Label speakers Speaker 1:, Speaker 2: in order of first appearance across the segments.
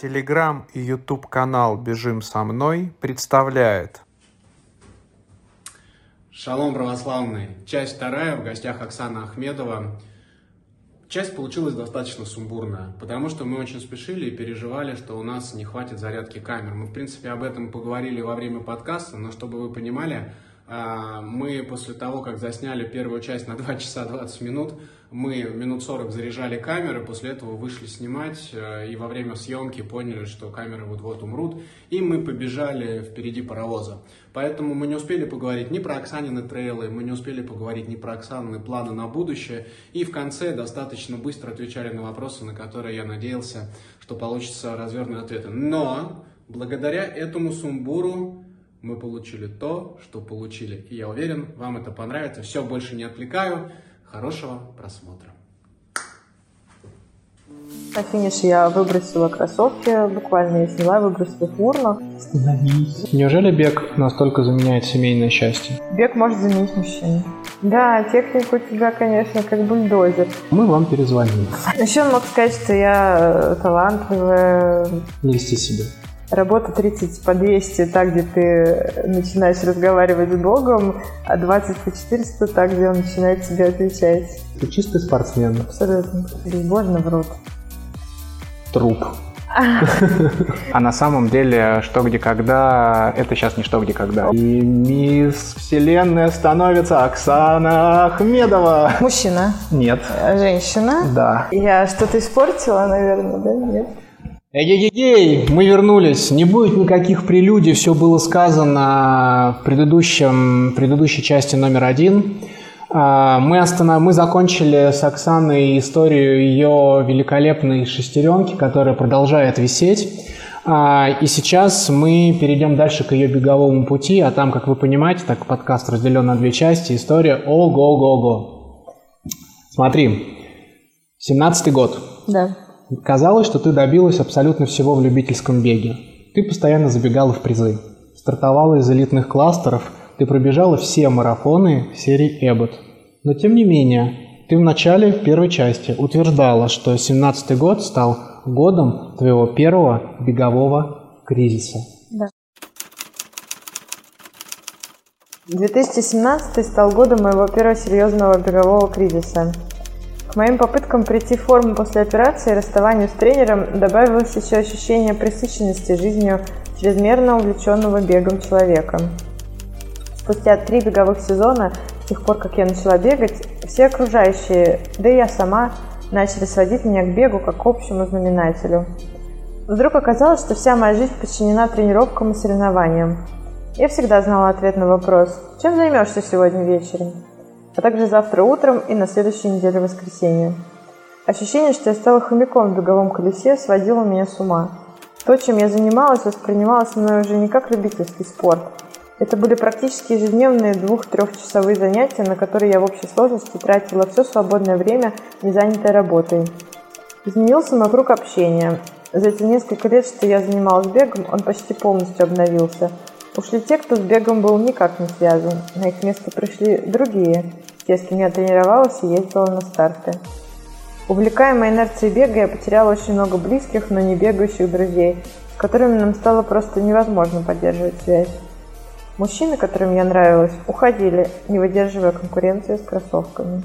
Speaker 1: Телеграм и YouTube канал «Бежим со мной» представляет
Speaker 2: Шалом, православный. Часть вторая, в гостях Оксана Ахмедова. Часть получилась достаточно сумбурная, потому что мы очень спешили и переживали, что у нас не хватит зарядки камер. Мы, в принципе, об этом поговорили во время подкаста, но чтобы вы понимали, мы после того, как засняли первую часть на 2 часа 20 минут, мы минут 40 заряжали камеры, после этого вышли снимать, э, и во время съемки поняли, что камеры вот-вот умрут, и мы побежали впереди паровоза. Поэтому мы не успели поговорить ни про Оксанины трейлы, мы не успели поговорить ни про Оксанины планы на будущее, и в конце достаточно быстро отвечали на вопросы, на которые я надеялся, что получится развернутые ответы. Но благодаря этому сумбуру мы получили то, что получили. И я уверен, вам это понравится. Все, больше не отвлекаю. Хорошего просмотра.
Speaker 3: На финише я выбросила кроссовки, буквально я сняла выбросила в урну.
Speaker 2: Неужели бег настолько заменяет семейное счастье?
Speaker 3: Бег может заменить мужчину. Да, техника у тебя, конечно, как бульдозер.
Speaker 2: Мы вам перезвоним.
Speaker 3: Еще он мог сказать, что я талантливая.
Speaker 2: Не льсти себе.
Speaker 3: Работа 30 по 200, так, где ты начинаешь разговаривать с Богом, а 20 по 400, так, где он начинает тебе отвечать.
Speaker 2: Ты чистый спортсмен.
Speaker 3: Абсолютно. Безбожно в рот.
Speaker 2: Труп. А на самом деле, что где когда, это сейчас не что где когда. И мисс Вселенная становится Оксана Ахмедова.
Speaker 3: Мужчина?
Speaker 2: Нет.
Speaker 3: Женщина?
Speaker 2: Да.
Speaker 3: Я что-то испортила, наверное, да? Нет?
Speaker 2: Эй-ей-ей, мы вернулись. Не будет никаких прелюдий, все было сказано в предыдущем, предыдущей части номер один. А, мы, останов... мы закончили с Оксаной историю ее великолепной шестеренки, которая продолжает висеть. А, и сейчас мы перейдем дальше к ее беговому пути, а там, как вы понимаете, так подкаст разделен на две части, история ого-го-го. Смотри, 17-й год.
Speaker 3: Да.
Speaker 2: Казалось, что ты добилась абсолютно всего в любительском беге. Ты постоянно забегала в призы. Стартовала из элитных кластеров, ты пробежала все марафоны серии Эббот. Но тем не менее, ты в начале в первой части утверждала, что 17 год стал годом твоего первого бегового кризиса.
Speaker 3: Да. 2017 стал годом моего первого серьезного бегового кризиса. К моим попыткам прийти в форму после операции и расставанию с тренером добавилось еще ощущение пресыщенности жизнью чрезмерно увлеченного бегом человека. Спустя три беговых сезона, с тех пор, как я начала бегать, все окружающие, да и я сама, начали сводить меня к бегу как к общему знаменателю. Вдруг оказалось, что вся моя жизнь подчинена тренировкам и соревнованиям. Я всегда знала ответ на вопрос «Чем займешься сегодня вечером?» А также завтра утром и на следующей неделе воскресенье. Ощущение, что я стала хомяком в беговом колесе, сводило меня с ума. То, чем я занималась, воспринималось мной уже не как любительский спорт. Это были практически ежедневные двух-трехчасовые занятия, на которые я в общей сложности тратила все свободное время, не занятое работой. Изменился мой круг общения. За эти несколько лет, что я занималась бегом, он почти полностью обновился – Ушли те, кто с бегом был никак не связан. На их место пришли другие, те, с кем я тренировалась и ездила на старты. Увлекаемой инерцией бега я потеряла очень много близких, но не бегающих друзей, с которыми нам стало просто невозможно поддерживать связь. Мужчины, которым я нравилась, уходили, не выдерживая конкуренции с кроссовками.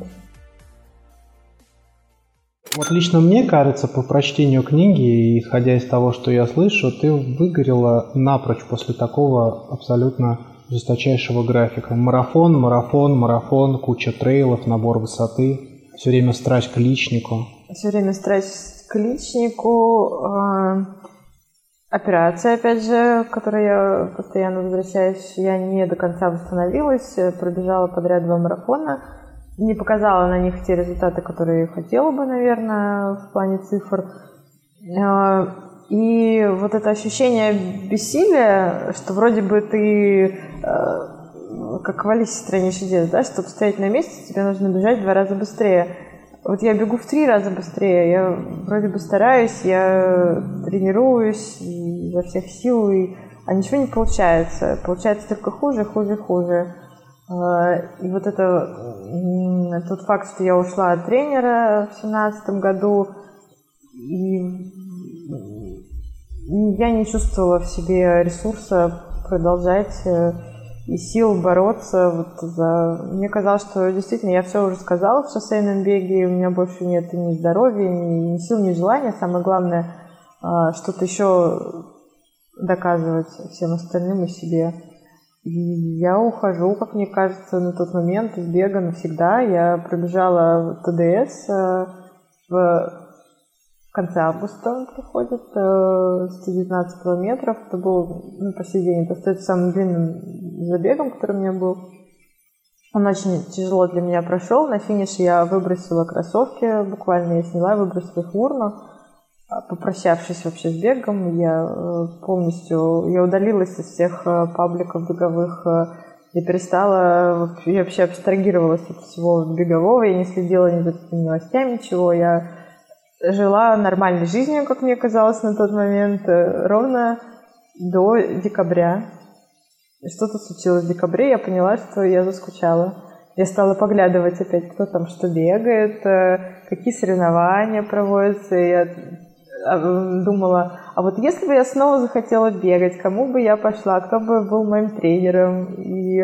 Speaker 2: Вот лично мне кажется, по прочтению книги, исходя из того, что я слышу, ты выгорела напрочь после такого абсолютно жесточайшего графика. Марафон, марафон, марафон, куча трейлов, набор высоты, все время страсть к личнику.
Speaker 3: Все время страсть к личнику, э, операция, опять же, к которой я постоянно возвращаюсь. Я не до конца восстановилась, пробежала подряд два марафона – не показала на них те результаты, которые хотела бы, наверное, в плане цифр. А, и вот это ощущение бессилия, что вроде бы ты а, как в Алисе в стране чудес, да, чтобы стоять на месте, тебе нужно бежать в два раза быстрее. Вот я бегу в три раза быстрее, я вроде бы стараюсь, я тренируюсь изо всех сил, и... а ничего не получается. Получается только хуже, хуже, хуже. А, и вот это тот факт, что я ушла от тренера в семнадцатом году, и я не чувствовала в себе ресурса продолжать э, и сил бороться. Вот за... Мне казалось, что действительно я все уже сказала в шоссейном беге, у меня больше нет ни здоровья, ни, ни сил, ни желания. Самое главное, а, что-то еще доказывать всем остальным и себе. И я ухожу, как мне кажется, на тот момент из бега навсегда. Я пробежала ТДС э, в конце августа он проходит, 119 э, километров. Это был, ну, по сей день, это самым длинным забегом, который у меня был. Он очень тяжело для меня прошел. На финише я выбросила кроссовки, буквально я сняла, выбросила их в урну. А, попрощавшись вообще с бегом, я э, полностью, я удалилась из всех э, пабликов беговых, я перестала, я вообще абстрагировалась от всего бегового, я не следила ни за новостями, ничего, я жила нормальной жизнью, как мне казалось на тот момент, э, ровно до декабря. Что-то случилось в декабре, я поняла, что я заскучала. Я стала поглядывать опять, кто там что бегает, э, какие соревнования проводятся. Я думала, а вот если бы я снова захотела бегать, кому бы я пошла, кто бы был моим тренером. И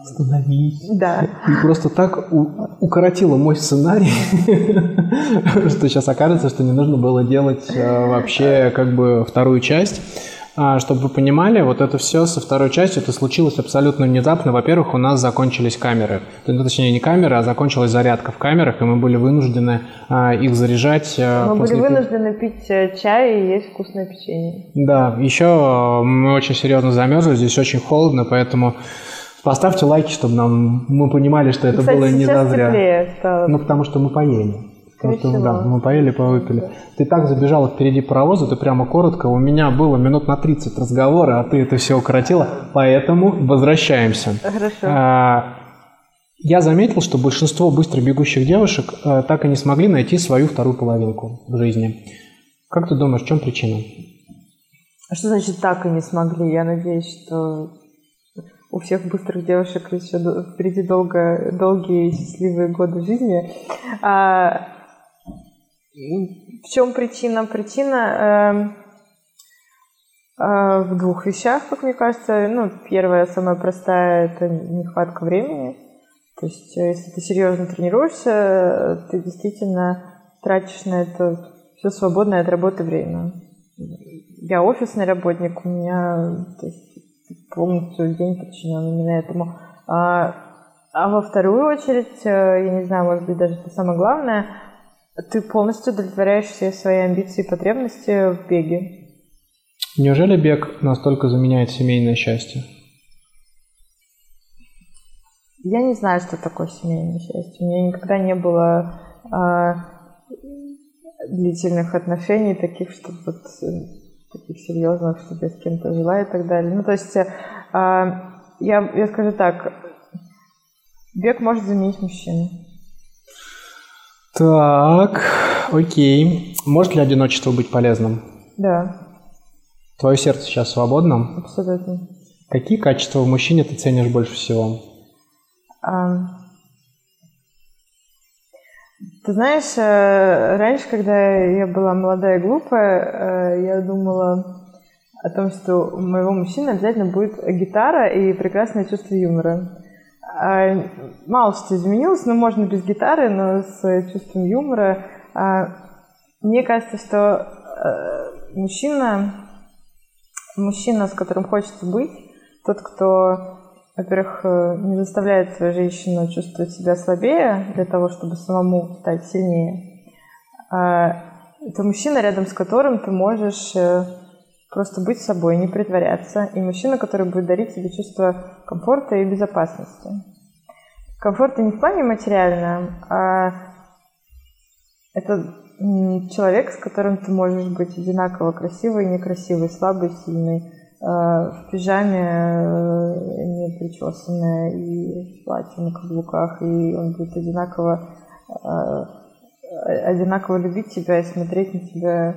Speaker 2: Остановись.
Speaker 3: Да.
Speaker 2: Ты просто так у- укоротила мой сценарий, что сейчас окажется, что не нужно было делать э, вообще как бы вторую часть. А, чтобы вы понимали, вот это все со второй частью, это случилось абсолютно внезапно. Во-первых, у нас закончились камеры. Ну, точнее, не камеры, а закончилась зарядка в камерах, и мы были вынуждены а, их заряжать. а,
Speaker 3: Мы были
Speaker 2: после-
Speaker 3: вынуждены пить э, чай и есть вкусное печенье.
Speaker 2: Да, еще э, мы очень серьезно замерзли, здесь очень холодно, поэтому поставьте лайки, чтобы нам мы понимали, что это
Speaker 3: Кстати,
Speaker 2: было не зазря.
Speaker 3: стало.
Speaker 2: Ну, потому что мы поели.
Speaker 3: Скорее
Speaker 2: да, мы поели, повыпили. Ты так забежала впереди паровоза, ты прямо коротко. У меня было минут на 30 разговора, а ты это все укоротила. Поэтому возвращаемся.
Speaker 3: Хорошо.
Speaker 2: А, Я заметил, что большинство быстро бегущих девушек э, так и не смогли найти свою вторую половинку в жизни. Как ты думаешь, в чем причина?
Speaker 3: А что значит так и не смогли? Я надеюсь, что у всех быстрых девушек еще впереди долго, долгие и счастливые годы жизни. А, в чем причина? Причина эм, э, в двух вещах, как мне кажется. Ну, первая, самая простая, это нехватка времени. То есть, э, если ты серьезно тренируешься, э, ты действительно тратишь на это все свободное от работы время. Я офисный работник, у меня то есть, полностью день подчинен именно этому. А, а во вторую очередь, э, я не знаю, может быть, даже это самое главное, ты полностью удовлетворяешь все свои амбиции и потребности в беге.
Speaker 2: Неужели бег настолько заменяет семейное счастье?
Speaker 3: Я не знаю, что такое семейное счастье. У меня никогда не было а, длительных отношений, таких, чтобы вот э, таких серьезных, чтобы я с кем-то жила и так далее. Ну, то есть, э, а, я, я скажу так, бег может заменить мужчину.
Speaker 2: Так, окей. Может ли одиночество быть полезным?
Speaker 3: Да,
Speaker 2: Твое сердце сейчас свободно?
Speaker 3: абсолютно.
Speaker 2: Какие качества в мужчине ты ценишь больше всего?
Speaker 3: А, Ты знаешь, э, раньше, когда я была молодая и глупая, э, я думала о том, что у моего мужчины обязательно будет гитара и прекрасное чувство юмора. А, Мало что изменилось, но можно без гитары, но с чувством юмора. А, Мне кажется, что э, мужчина, мужчина, с которым хочется быть, тот, кто во-первых, э, не заставляет свою женщину чувствовать себя слабее для того, чтобы самому стать сильнее. А Это мужчина, рядом с которым ты можешь э, просто быть собой, не притворяться. И мужчина, который будет дарить тебе чувство комфорта и безопасности. Комфорта не в плане материальном, а это человек, с которым ты можешь быть одинаково красивый и некрасивый, слабый, сильный, э, в пижаме э, не причесанная и в платье на каблуках, и он будет одинаково э, одинаково любить тебя и смотреть на тебя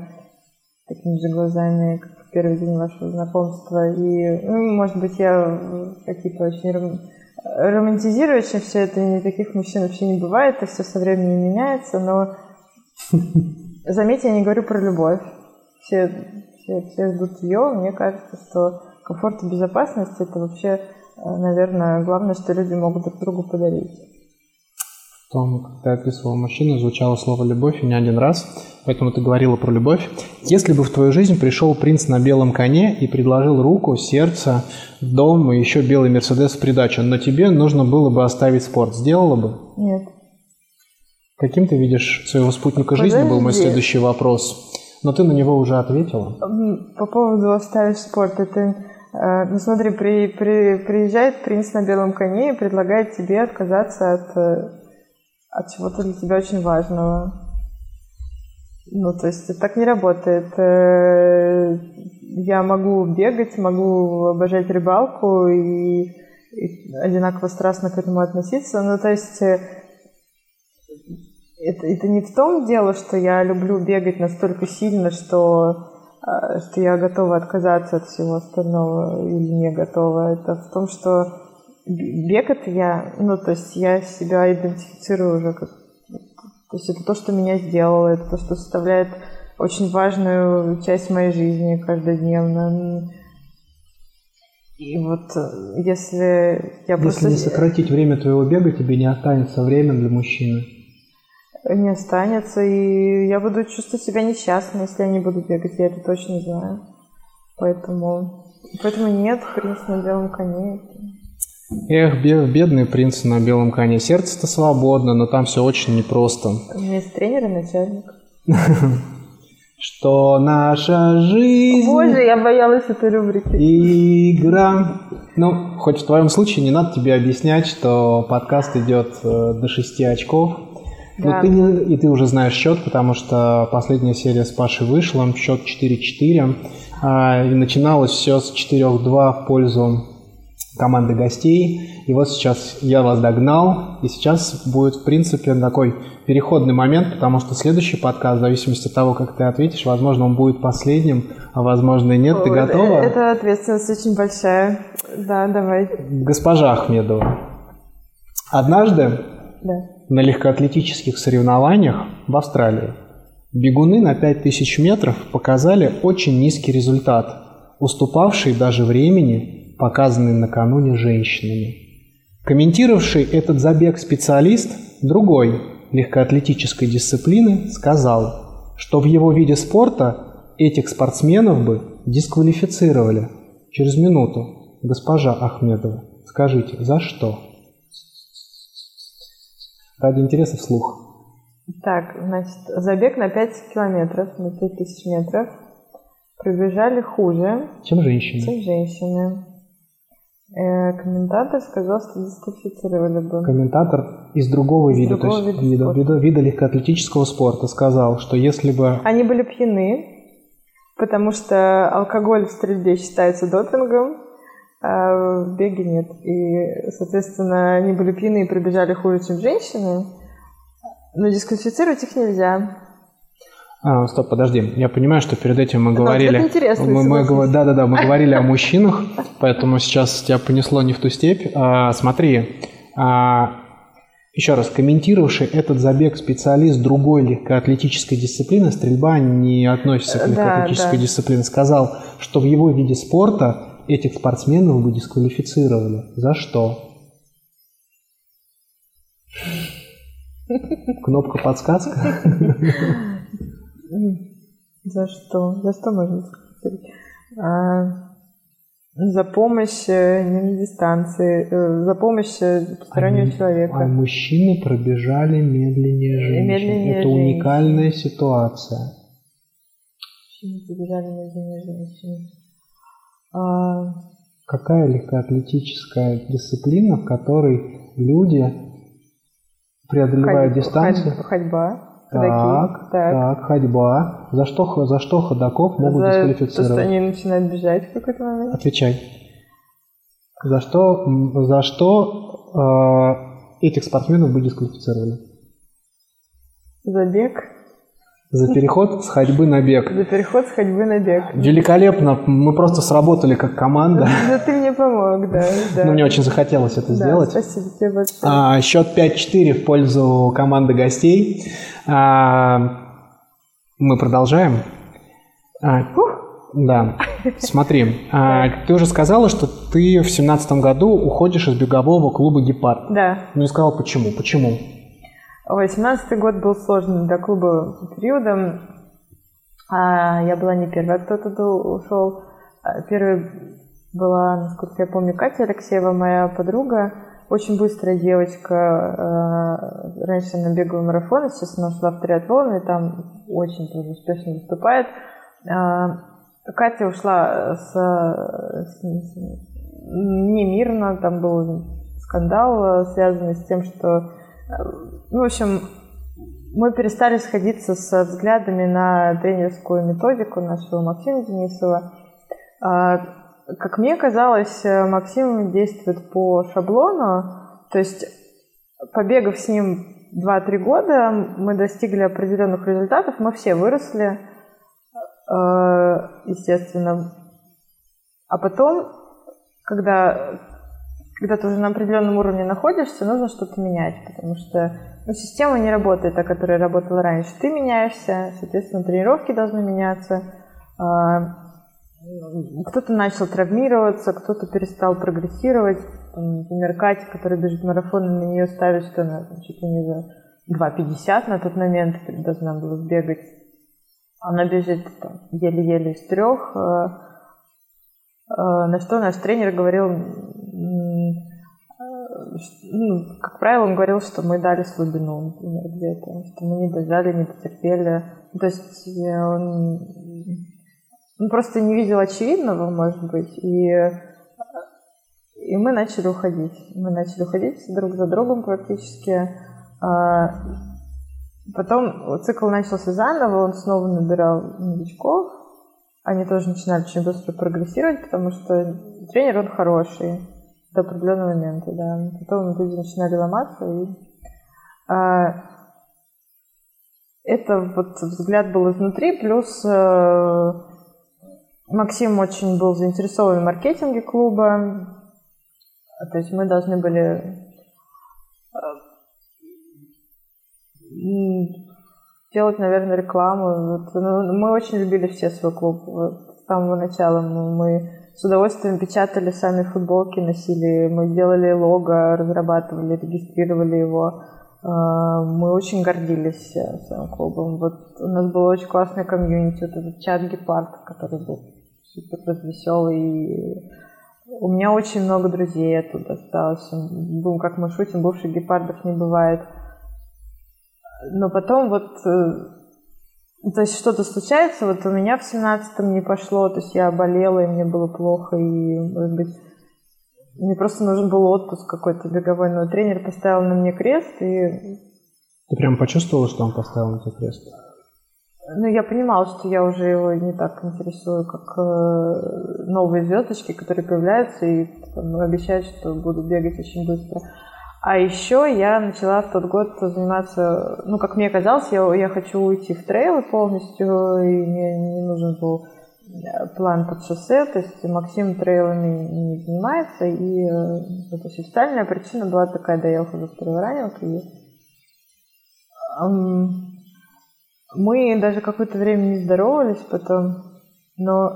Speaker 3: такими же глазами, как первый день вашего знакомства. И, ну, может быть, я какие-то очень ром- романтизирую все это, и таких мужчин вообще не бывает, это все со временем меняется, но заметьте, я не говорю про любовь. Все, все, все ждут ее. Мне кажется, что комфорт и безопасность это вообще, э, наверное, главное, что люди могут друг другу подарить.
Speaker 2: Том, как ты описывал мужчину, звучало слово «любовь» и не один раз, поэтому ты говорила про любовь. Если бы в твою жизнь пришел принц на белом коне и предложил руку, сердце, дом и еще белый Мерседес в придачу, но тебе нужно было бы оставить спорт, сделала бы?
Speaker 3: Нет.
Speaker 2: Каким ты видишь своего спутника жизни, был мой
Speaker 3: Подожди.
Speaker 2: следующий вопрос. Но ты на него уже ответила.
Speaker 3: По поводу оставить спорт, это, э, ну смотри, при, при- приезжает принц на белом коне и предлагает тебе отказаться от, э, от чего-то для тебя очень важного. Ну, то есть так не работает. Э, Я могу бегать, могу обожать рыбалку и, и одинаково страстно к этому относиться. Ну, то есть э, это, это не в том дело, что я люблю бегать настолько сильно, что, а, что я готова отказаться от всего остального или не готова. Это в том, что бег это я, ну, то есть я себя идентифицирую уже как... То есть это то, что меня сделало, это то, что составляет очень важную часть моей жизни каждодневно. И вот э, если я
Speaker 2: Если
Speaker 3: просто...
Speaker 2: не сократить время твоего бега, тебе не останется времени для мужчины.
Speaker 3: не останется, и я буду чувствовать себя несчастной, если я не буду бегать, я это точно знаю. Поэтому, поэтому нет, принц на белом коне.
Speaker 2: Эх, бе- бедный принц на белом коне. Сердце-то свободно, но там все очень непросто.
Speaker 3: У меня есть тренер и начальник.
Speaker 2: Что наша жизнь...
Speaker 3: Боже, я боялась этой рубрики.
Speaker 2: Игра. Ну, хоть в твоем случае не надо тебе объяснять, что подкаст идет э, до 6 очков.
Speaker 3: Да.
Speaker 2: Но ты не, и ты уже знаешь счет, потому что последняя серия с Пашей вышла, счет 4-4. а, и начиналось все с 4-2 в пользу команды гостей. И вот сейчас я вас догнал, и сейчас будет, в принципе, такой переходный момент, потому что следующий подкаст, в зависимости от того, как ты ответишь, возможно, он будет последним, а возможно и нет. Ты
Speaker 3: Ой,
Speaker 2: готова?
Speaker 3: э, Это ответственность очень большая. Да, давай.
Speaker 2: Госпожа Ахмедова, однажды
Speaker 3: Да.
Speaker 2: на легкоатлетических соревнованиях в Австралии бегуны на 5000 метров показали очень низкий результат, уступавший даже времени, показанный накануне женщинами. Комментировавший этот забег специалист другой легкоатлетической дисциплины сказал, что в его виде спорта этих спортсменов бы дисквалифицировали. Через минуту, госпожа Ахмедова, скажите, за что? Ради интереса вслух.
Speaker 3: Так, значит, забег на 5 километров, на 5000 метров. Пробежали хуже,
Speaker 2: Чем женщины?
Speaker 3: чем женщины. Э, комментатор сказал, что дисквалифицировали бы.
Speaker 2: Комментатор из другого
Speaker 3: Из
Speaker 2: вида,
Speaker 3: другого
Speaker 2: то есть
Speaker 3: вида
Speaker 2: вида, вида, вида легкоатлетического спорта сказал, что если бы
Speaker 3: Они были пьяны, потому что алкоголь в стрельбе считается допингом, а в беге нет. И, соответственно, они были пьяны и пробежали хуже, чем женщины. Но дисквалифицировать их нельзя.
Speaker 2: А, стоп, подожди. Я понимаю, что перед этим мы
Speaker 3: Да,
Speaker 2: говорили...
Speaker 3: это интересно,
Speaker 2: мы, мы
Speaker 3: согласись.
Speaker 2: говор- да-да-да, мы говорили о мужчинах, поэтому сейчас тебя понесло не в ту степь. А, смотри, а, еще раз, комментировавший этот забег специалист другой легкоатлетической дисциплины, стрельба не относится к
Speaker 3: Да,
Speaker 2: легкоатлетической
Speaker 3: да.
Speaker 2: дисциплине, сказал, что в его виде спорта этих спортсменов бы дисквалифицировали. За что? Кнопка подсказка.
Speaker 3: За что? За что можно сказать? А, за помощь э, на дистанции, э, за помощь э, постороннего
Speaker 2: Они-
Speaker 3: человека.
Speaker 2: А мужчины пробежали медленнее женщин.
Speaker 3: Медленнее
Speaker 2: Это
Speaker 3: женщин.
Speaker 2: уникальная ситуация.
Speaker 3: Мужчины побежали медленнее женщин. А,
Speaker 2: Какая легкоатлетическая дисциплина, в которой люди преодолевают
Speaker 3: ходь-
Speaker 2: дистанцию?
Speaker 3: ходь- Ходьба.
Speaker 2: Так,
Speaker 3: ходаки,
Speaker 2: так, ходьба. За что, за что ходаков могут
Speaker 3: За то, что
Speaker 2: дисквалифицировать?
Speaker 3: они начинают бежать в какой-то момент.
Speaker 2: Отвечай. За что, за что э, этих спортсменов бы дисквалифицировали?
Speaker 3: Забег.
Speaker 2: За переход с ходьбы на бег.
Speaker 3: За переход с ходьбы на бег.
Speaker 2: Великолепно. Мы просто сработали как команда.
Speaker 3: Да ты мне помог, да. да.
Speaker 2: Но мне очень захотелось это
Speaker 3: Да,
Speaker 2: сделать.
Speaker 3: Спасибо тебе большое.
Speaker 2: А, счет 5-4 в пользу команды гостей. А, мы продолжаем. А, Да, смотри, а, ты уже сказала, что ты в семнадцатом году уходишь из бегового клуба «Гепард».
Speaker 3: Да.
Speaker 2: Ну и сказал, почему, почему?
Speaker 3: Ой, 17 год был сложным для клуба периодом. А, я была не первая, кто туда ушел. А, Первой была, насколько я помню, Катя Алексеева, моя подруга. Очень быстрая девочка. А, Раньше она бегала марафоны, сейчас она ушла в триатлон, и там очень тоже успешно выступает. Катя ушла с, с- с- не мирно, там был скандал, э, связанный с тем, что, э, ну, в общем, мы перестали сходиться со взглядами на тренерскую методику нашего Максима Денисова. А, Как мне казалось, Максим действует по шаблону, то есть побегав с ним 2-3 года, мы достигли определенных результатов, мы все выросли, э, естественно. А потом, когда, когда ты уже на определенном уровне находишься, нужно что-то менять, потому что ну, система не работает, та, которая работала раньше. Ты меняешься, соответственно, тренировки должны меняться. А, Кто-то начал травмироваться, кто-то перестал прогрессировать. Например, Катя, которая бежит марафон, на нее ставит, что она чуть ли не за 2.50 на тот момент должна была сбегать. Она бежит там, еле-еле из трех. э, э, На что наш тренер говорил, ну, как правило, он говорил, что мы дали слабину, например, где-то, что мы не дожали, не потерпели. То есть э, он, он просто не видел очевидного, может быть, и, и мы начали уходить. Мы начали уходить друг за другом практически. А, Потом цикл начался заново, он снова набирал новичков. Они тоже начинали очень быстро прогрессировать, потому что тренер, он хороший до определенного момента, да. Потом люди начинали ломаться, и а, это вот взгляд был изнутри, плюс э, Максим очень был заинтересован в маркетинге клуба, то есть мы должны были М, делать, наверное, рекламу. Вот, ну, мы очень любили все свой клуб. Вот, с самого начала мы, мы с удовольствием печатали сами футболки, носили, мы делали лого, разрабатывали, регистрировали его. А, Мы очень гордились э, своим клубом. Вот у нас было очень классное комьюнити, вот этот чат Гепард, который был супер веселый. У меня очень много друзей оттуда осталось. Был, как мы шутим, бывших гепардов не бывает. Но потом вот, э, то есть что-то случается, вот у меня в семнадцатом не пошло, то есть я болела, и мне было плохо, и, может быть, мне просто нужен был отпуск какой-то беговой, но тренер поставил на мне крест, и
Speaker 2: Ты прям почувствовала, что он поставил на тебя крест?
Speaker 3: ну, я понимала, что я уже его не так интересую, как э, новые звездочки, которые появляются и там, обещают, что буду бегать очень быстро. А еще я начала в тот год заниматься, ну, как мне казалось, я, я хочу уйти в трейлы полностью, и мне не нужен был э, план под шоссе, то есть Максим трейлами не занимается, и э, вот официальная причина была такая, да, я ухожу в трейлранинг, и мы даже какое-то время не здоровались потом, но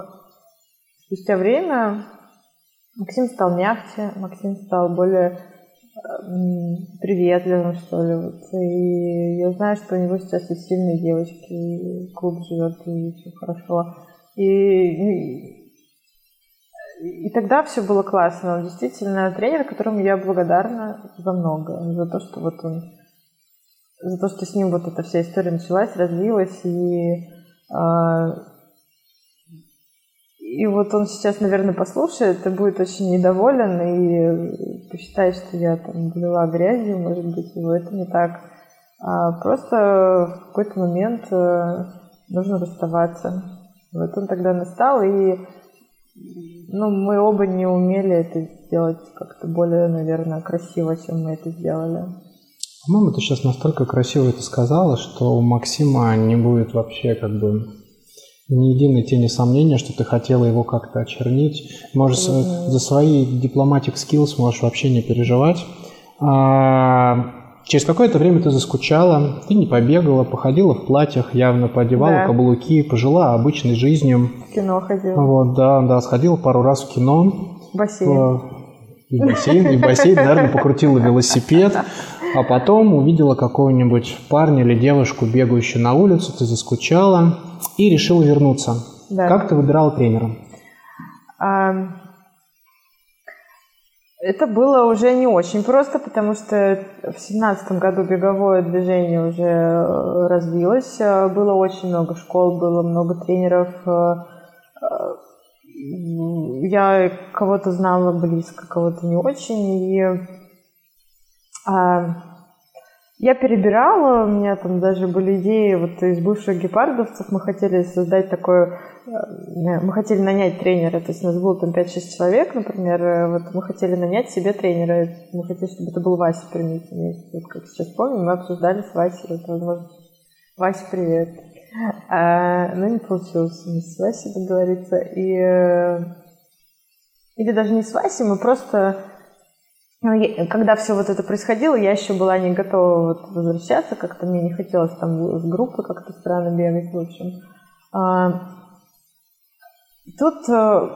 Speaker 3: спустя время Максим стал мягче, Максим стал более приветливым, что ли. Вот. И я знаю, что у него сейчас есть сильные девочки, и клуб живет, и все хорошо. И, и, и тогда все было классно. Он действительно тренер, которому я благодарна за много. За то, что вот он за то, что с ним вот эта вся история началась, развилась, и, а, и вот он сейчас, наверное, послушает и будет очень недоволен, и посчитает, что я там влила грязью, может быть, его это не так. А просто в какой-то момент э, нужно расставаться. Вот он тогда настал, и ну, мы оба не умели это сделать как-то более, наверное, красиво, чем мы это сделали.
Speaker 2: По-моему, ты сейчас настолько красиво это сказала, что у Максима не будет вообще как бы ни единой тени сомнения, что ты хотела его как-то очернить. Можешь
Speaker 3: Мгм.
Speaker 2: за свои дипломатик skills можешь вообще не переживать. А, через какое-то время ты заскучала, ты не побегала, походила в платьях, явно поодевала
Speaker 3: Да.
Speaker 2: каблуки, пожила обычной жизнью.
Speaker 3: В кино ходила.
Speaker 2: Вот, да, да, сходила пару раз в кино,
Speaker 3: В бассейн.
Speaker 2: э, и бассейн, и бассейн, наверное, покрутила велосипед, а потом увидела какого-нибудь парня или девушку, бегающую на улицу, ты заскучала и решила вернуться.
Speaker 3: Да.
Speaker 2: Как ты выбирала тренера?
Speaker 3: А, Это было уже не очень просто, потому что в семнадцатом году беговое движение уже э, развилось. Э, Было очень много школ, было много тренеров. Э, Я кого-то знала близко, кого-то не очень. И а, я перебирала, у меня там даже были идеи вот из бывших гепардовцев. Мы хотели создать такое э, мы хотели нанять тренера, то есть у нас было там 5-6 человек, например, э, вот мы хотели нанять себе тренера, мы хотели, чтобы это был Вася Примитин, вот как сейчас помню, мы обсуждали с Васей, вот, возможно, Вася, привет. А, но не получилось нас с Васей договориться, и э, или даже не с Васей, мы просто ну, когда все вот это происходило, я еще была не готова вот возвращаться, как-то мне не хотелось там с группы как-то странно бегать, в общем. А, Тут э,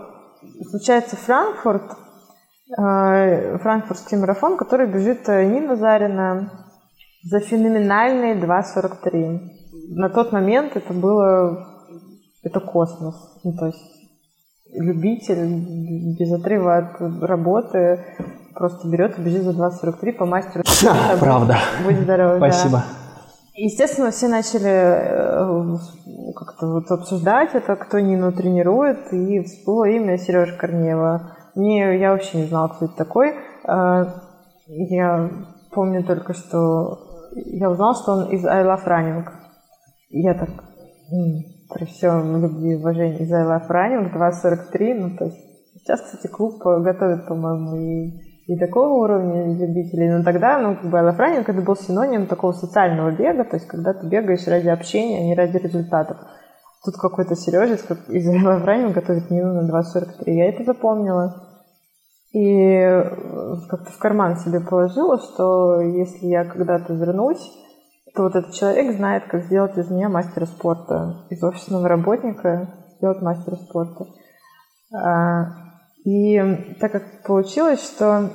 Speaker 3: случается Франкфурт, э, франкфуртский марафон, который бежит э, Нина Зарина за феноменальные 2.43. На тот момент это было... Это космос. Ну, то есть любитель без отрыва от работы просто берет и бежит за 2.43 по мастеру. спорта.
Speaker 2: Правда.
Speaker 3: Будь здоров, да.
Speaker 2: Спасибо.
Speaker 3: Естественно, все начали э, как-то вот обсуждать это, кто Нину тренирует, и всплыло имя Сережи Корнеева. Мне, я вообще не знала, кто это такой. Э, Я помню только, что я узнала, что он из I Love Running. Я так, при всем любви и уважении, из I Love Running 2.43, ну то есть сейчас, кстати, клуб готовит, по-моему, и и такого уровня любителей. Но тогда, ну, как бы Running это был синоним такого социального бега, то есть когда ты бегаешь ради общения, а не ради результатов. Тут какой-то Сережец как из Running готовит Нину на 2.43. Я это запомнила. И э, как-то в карман себе положила, что если я когда-то вернусь, то вот этот человек знает, как сделать из меня мастера спорта. Из офисного работника сделать мастера спорта. И так как получилось, что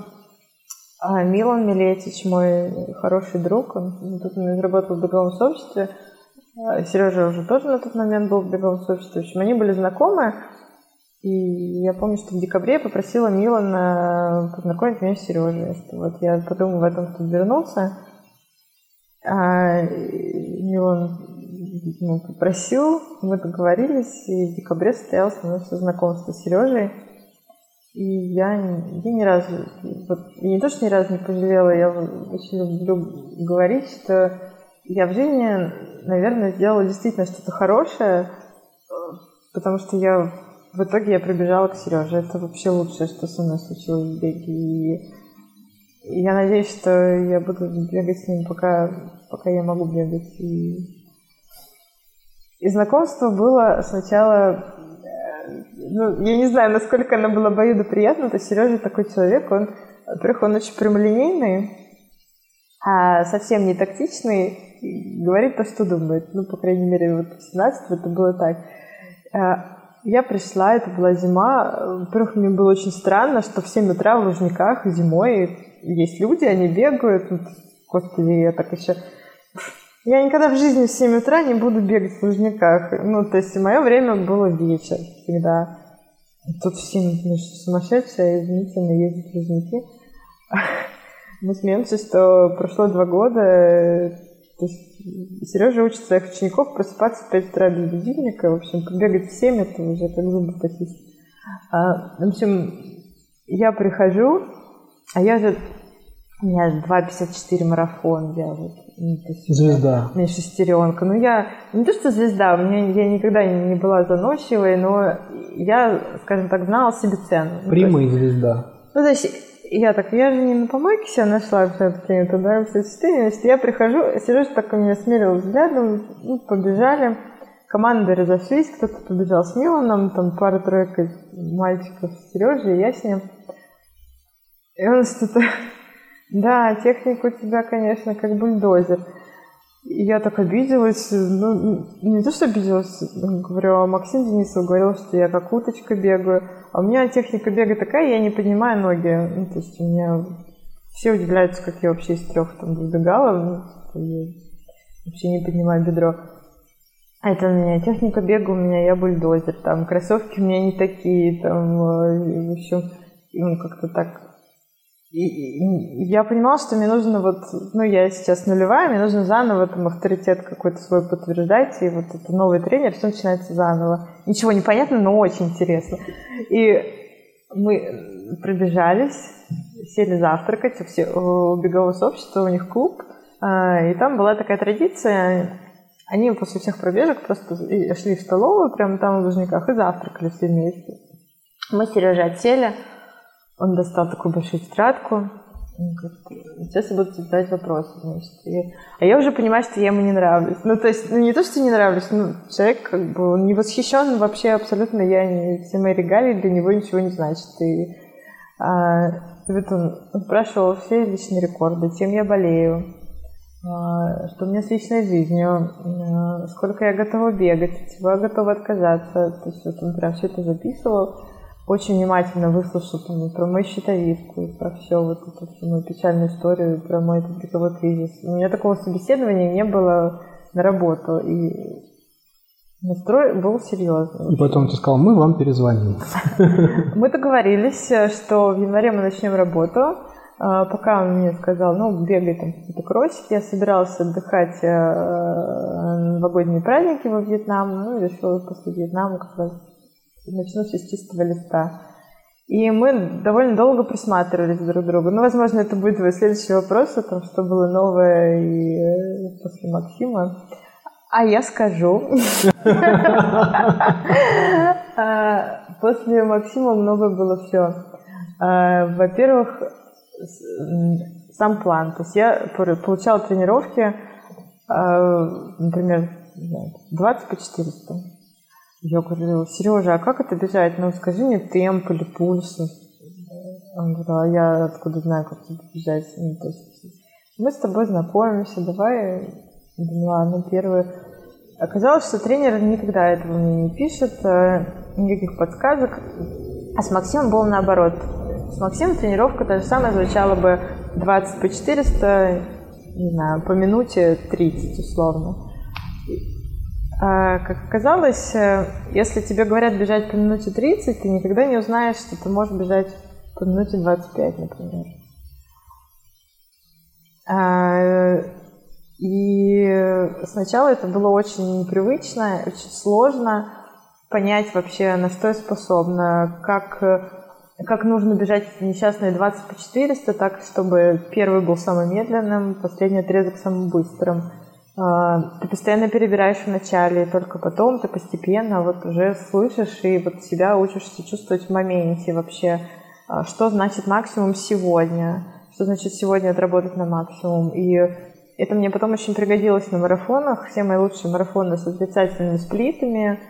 Speaker 3: а, Милан Милетич, мой хороший друг, он тут работал в беговом сообществе, а, Сережа уже тоже на тот момент был в беговом сообществе. В общем, они были знакомы, и я помню, что в декабре я попросила Милана познакомить меня с Сережей, что вот я подумала в этом, чтобы вернуться. А Милан ну, попросил, мы договорились, и в декабре состоялось у нас знакомство с Сережей. И я, я ни разу, вот, и не то, что ни разу не пожалела, я очень люблю говорить, что я в жизни, наверное, сделала действительно что-то хорошее, э, потому что я в итоге я прибежала к Сереже. Это вообще лучшее, что со мной случилось в беге. И я надеюсь, что я буду бегать с ним, пока, пока я могу бегать. И, и знакомство было сначала ну, я не знаю, насколько оно было обоюдо приятно, то Сережа такой человек, он, во-первых, он очень прямолинейный, а совсем не тактичный, говорит то, что думает. Ну, по крайней мере, вот в 17 это было так. А, Я пришла, это была зима. Во-первых, мне было очень странно, что в 7 утра в Лужниках зимой есть люди, они бегают. Господи, я так еще... Я никогда в жизни в 7 утра не буду бегать в Лужниках. Ну, то есть мое время было вечер всегда. Тут все что, сумасшедшие, извините, но ездят в Лужники. Мы смеемся, что прошло два года, э, то есть Сережа учит своих учеников просыпаться в 5 утра без будильника. В общем, побегать в 7 это уже как зубы почистить. А, в общем, я прихожу, а я же... У меня 2.54 марафон, я вот... ну, то есть
Speaker 2: Звезда.
Speaker 3: у меня шестеренка. Ну, я не то, что звезда, у меня, я никогда не не была заносчивой, но я, скажем так, знала себе цену. Ну,
Speaker 2: Прима и звезда.
Speaker 3: ну, то есть, я так, я же не на помойке себя нашла все-таки, тогда все четыре, значит, я прихожу, Сережа так у меня смерил взглядом, ну, побежали, команды разошлись, кто-то побежал с Миланом, там пара-тройка мальчиков с Сережей, я с ним. И он что-то Да, техника у тебя, конечно, как бульдозер. И я так обиделась, ну, не то, что обиделась, говорю, а Максим Денисов говорил, что я как уточка бегаю, а у меня техника бега такая, я не поднимаю ноги, ну, то есть у меня все удивляются, как я вообще из трех там выбегала, ну, я вообще не поднимаю бедро. А это у меня техника бега, у меня я бульдозер, там кроссовки у меня не такие, там, в общем, ну, как-то так и, я понимала, что мне нужно вот, ну, я сейчас нулевая, мне нужно заново там авторитет какой-то свой подтверждать, и вот это новый тренер, все начинается заново. Ничего не понятно, но очень интересно. И мы пробежались, сели завтракать, все, у бегового сообщества, у них клуб, а, и там была такая традиция, они после всех пробежек просто шли в столовую прямо там в Лужниках и завтракали все вместе. Мы с Сережей отсели, он достал такую большую тетрадку. Сейчас я буду задать вопросы, значит. И... А я уже понимаю, что я ему не нравлюсь. Ну, то есть, ну, не то, что не нравлюсь, ну, человек, как бы, он не восхищен вообще абсолютно. Я не... Все мои регалии для него ничего не значат. И а, вот он, он спрашивал все личные рекорды, чем я болею, а, что у меня с личной жизнью, а, сколько я готова бегать, от чего я готова отказаться. То есть вот он прям все это записывал очень внимательно выслушал там, про мою щитовидку, и про все вот эту всю мою печальную историю, про мой публиковой кризис. У меня такого собеседования не было на работу, и настрой был серьезный.
Speaker 2: И потом ты сказал, мы вам перезвоним.
Speaker 3: Мы договорились, что в январе мы начнем работу. А, пока он мне сказал, ну, бегай там какие-то кроссики, я собиралась отдыхать э, новогодние праздники во Вьетнам, ну, решила после Вьетнама как раз начну все с чистого листа. И мы довольно долго присматривались друг к другу. Ну, возможно, это будет твой следующий вопрос о том, что было новое и э, после Максима. А я скажу. А, после Максима много было все. А, во-первых, сам план. То есть я получала тренировки, а, например, 20 по 400. Я говорю, Сережа, а как это бежать? Ну, скажи мне темп или пульс. Он говорит, а я откуда знаю, как это бежать? Ну, то есть, мы с тобой знакомимся, давай. Думаю, ладно, первый. Оказалось, что тренер никогда этого мне не пишет, э, никаких подсказок. А с Максимом было наоборот. С Максимом тренировка та же самая звучала бы 20 по 400, не знаю, по минуте 30 условно. А, как оказалось, э, если тебе говорят бежать по минуте 30, ты никогда не узнаешь, что ты можешь бежать по минуте 25, например. А, и сначала это было очень непривычно, очень сложно понять вообще, на что я способна, как, как нужно бежать несчастные 20 по 400, так, чтобы первый был самым медленным, последний отрезок самым быстрым. А, ты постоянно перебираешь в начале, и только потом ты постепенно вот уже слышишь и вот себя учишься чувствовать в моменте вообще, а, что значит максимум сегодня, что значит сегодня отработать на максимум. И это мне потом очень пригодилось на марафонах. Все мои лучшие марафоны с отрицательными сплитами.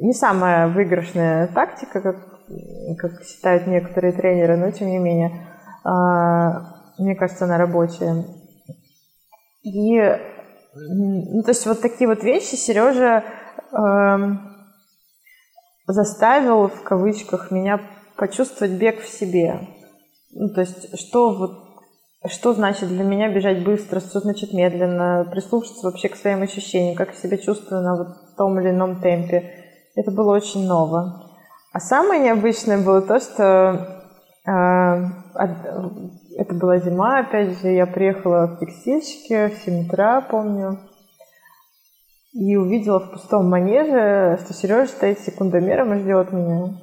Speaker 3: Не самая выигрышная тактика, как, как считают некоторые тренеры, но тем не менее, а, мне кажется, она рабочая. И ну, то есть вот такие вот вещи Сережа э, заставил, в кавычках, меня почувствовать бег в себе. Ну, то есть что вот что значит для меня бежать быстро, что значит медленно, прислушаться вообще к своим ощущениям, как я себя чувствую на вот том или ином темпе. Это было очень ново. А самое необычное было то, что э, это была зима, опять же, я приехала в текстильщике в 7 утра, помню, и увидела в пустом манеже, что Сережа стоит секундомером и ждет меня,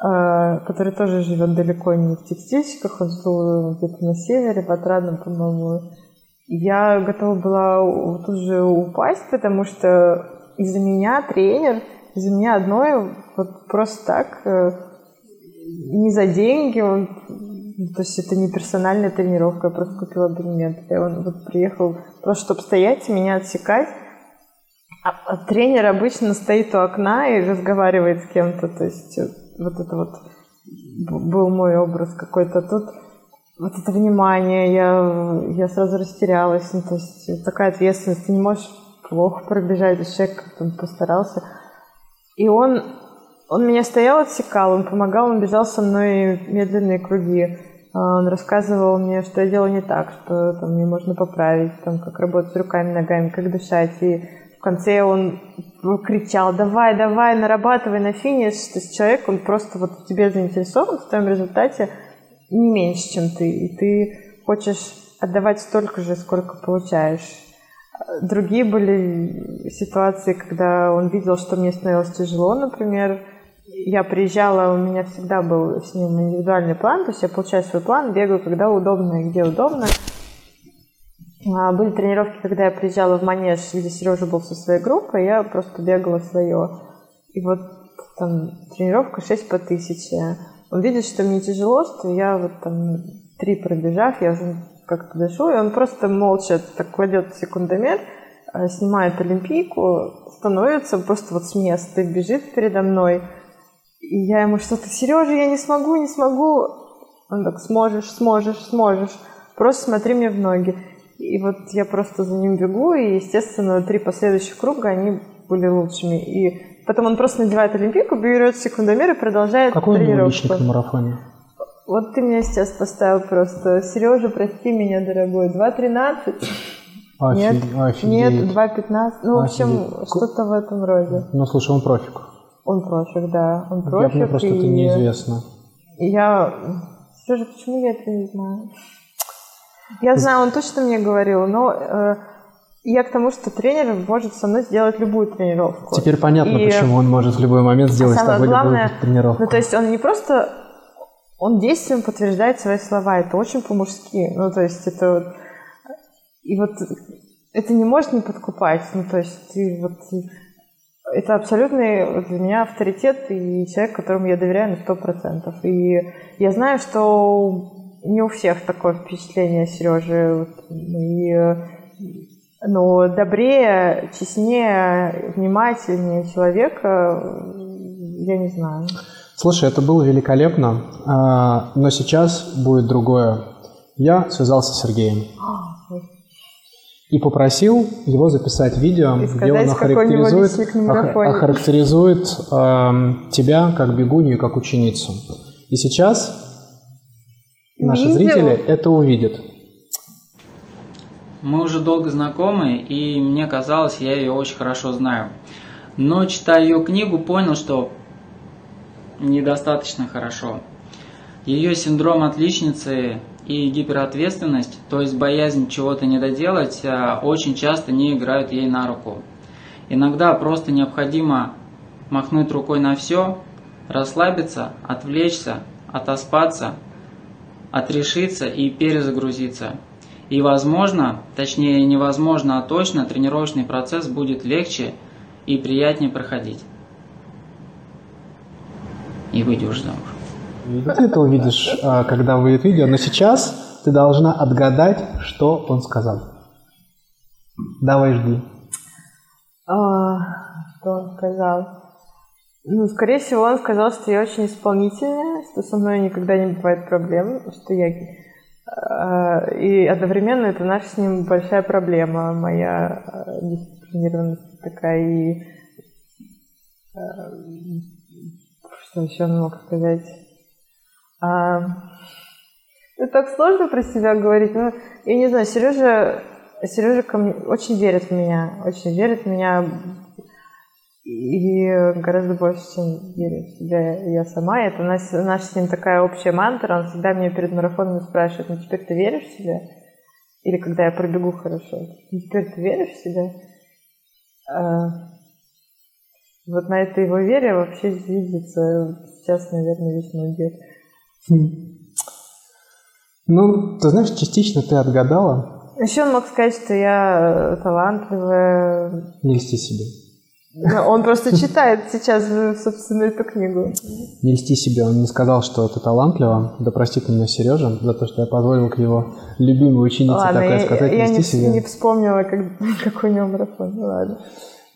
Speaker 3: а, который тоже живет далеко не в текстильщиках, он жил где-то на севере, в Отрадном, по-моему. Я готова была тут же упасть, потому что из-за меня тренер, из-за меня одной, вот просто так, э, не за деньги, он то есть это не персональная тренировка, я просто купила абонемент. Я он вот приехал просто, чтобы стоять меня отсекать. А, а тренер обычно стоит у окна и разговаривает с кем-то. То есть вот это вот был мой образ какой-то. Тут вот это внимание, я, я сразу растерялась. Ну, то есть такая ответственность, ты не можешь плохо пробежать, человек как-то постарался. И он, он меня стоял, отсекал, он помогал, он бежал со мной медленные круги. А, он рассказывал мне, что я делаю не так, что там мне можно поправить, там, как работать руками, ногами, как дышать. И в конце он кричал, давай, давай, нарабатывай на финиш. То есть человек, он просто вот в тебе заинтересован в твоем результате не меньше, чем ты. И ты хочешь отдавать столько же, сколько получаешь. Другие были ситуации, когда он видел, что мне становилось тяжело, например, я приезжала, у меня всегда был с ним индивидуальный план, то есть я получаю свой план, бегаю, когда удобно и где удобно. А, были тренировки, когда я приезжала в Манеж, где Сережа был со своей группой, я просто бегала свое. И вот там тренировка 6 по 1000. Он видит, что мне тяжело, что я вот там три пробежав, я уже как-то дышу, и он просто молча так кладет секундомер, а, снимает олимпийку, становится просто вот с места, бежит передо мной. И я ему что-то, Сережа, я не смогу, не смогу. Он так, сможешь, сможешь, сможешь. Просто смотри мне в ноги. И вот я просто за ним бегу, и, естественно, три последующих круга, они были лучшими. И потом он просто надевает олимпийку, берет секундомер и продолжает
Speaker 2: Какой
Speaker 3: тренировку.
Speaker 2: личник на марафоне?
Speaker 3: Вот ты меня сейчас поставил просто. Сережа, прости меня, дорогой. 2.13? Нет,
Speaker 2: Офиг-
Speaker 3: нет,
Speaker 2: офигеть.
Speaker 3: 2.15. Ну, в общем, что-то в этом роде.
Speaker 2: Ну, слушай, он профик.
Speaker 3: Он профик, да. Он
Speaker 2: Я,
Speaker 3: профик.
Speaker 2: мне просто
Speaker 3: и...
Speaker 2: это неизвестно.
Speaker 3: и я... Сережа, почему я это не знаю? Я знаю, он точно мне говорил, но э, я к тому, что тренер может со мной сделать любую тренировку.
Speaker 2: Теперь понятно,
Speaker 3: И-
Speaker 2: почему он может в любой момент сделать с
Speaker 3: самое
Speaker 2: тобой
Speaker 3: главное,
Speaker 2: любую тренировку.
Speaker 3: Ну, то есть он не просто... Он действием подтверждает свои слова. Это очень по-мужски. Ну, то есть это... И вот это не может не подкупать. Ну, то есть ты вот... Это абсолютный для меня авторитет и человек, которому я доверяю на сто процентов. И я знаю, что не у всех такое впечатление Сережи. И, но добрее, честнее, внимательнее человека я не знаю.
Speaker 2: Слушай, это было великолепно, а, но сейчас будет другое. Я связался с Сергеем и попросил его записать видео,
Speaker 3: И
Speaker 2: где он
Speaker 3: сказать, у него
Speaker 2: охарактеризует, охарактеризует ам, тебя как бегунью и как ученицу. И сейчас наши
Speaker 3: Видео?
Speaker 2: зрители это увидят.
Speaker 4: Мы уже долго знакомы, и мне казалось, я ее очень хорошо знаю. Но читая ее книгу, понял, что недостаточно хорошо. Ее синдром отличницы и гиперответственность, то есть боязнь чего-то не доделать, а, очень часто не играют ей на руку. Иногда просто необходимо махнуть рукой на все, расслабиться, отвлечься, отоспаться, отрешиться и перезагрузиться. И возможно, точнее невозможно, а точно тренировочный процесс будет легче и приятнее проходить. И выйдешь замуж.
Speaker 2: Ты это увидишь, а, когда выйдет видео. Но сейчас ты должна отгадать, что он сказал. Давай жди.
Speaker 3: А, что он сказал? Ну, скорее всего, он сказал, что я очень исполнительная, что со мной никогда не бывает проблем, что я... а, И одновременно это наша с ним большая проблема, моя а, дисциплинированность такая и... Что еще он мог сказать? А, Это так сложно про себя говорить. Ну, я не знаю, Сережа, Сережа ко мне очень верит в меня, очень верит в меня и гораздо больше, чем верю в себя я сама. Это у нас, наша с ним такая общая мантра. Он всегда меня перед марафоном спрашивает, ну теперь ты веришь в себя? Или когда я пробегу хорошо, ну теперь ты веришь в себя? А, вот на этой его вере вообще видится сейчас, наверное, весь мой бег.
Speaker 2: Ну, ты знаешь, частично ты отгадала.
Speaker 3: Еще он мог сказать, что я э, талантливая.
Speaker 2: Не льсти себе.
Speaker 3: Но Он просто читает сейчас, собственно, эту книгу.
Speaker 2: Не льсти себе. Он не сказал, что ты талантлива. Да простит меня Сережа за то, что я позволил к его любимой ученице
Speaker 3: Ладно,
Speaker 2: такое
Speaker 3: я,
Speaker 2: сказать.
Speaker 3: я
Speaker 2: не
Speaker 3: не вспомнила, как, какой у него марафон. Ну, ладно.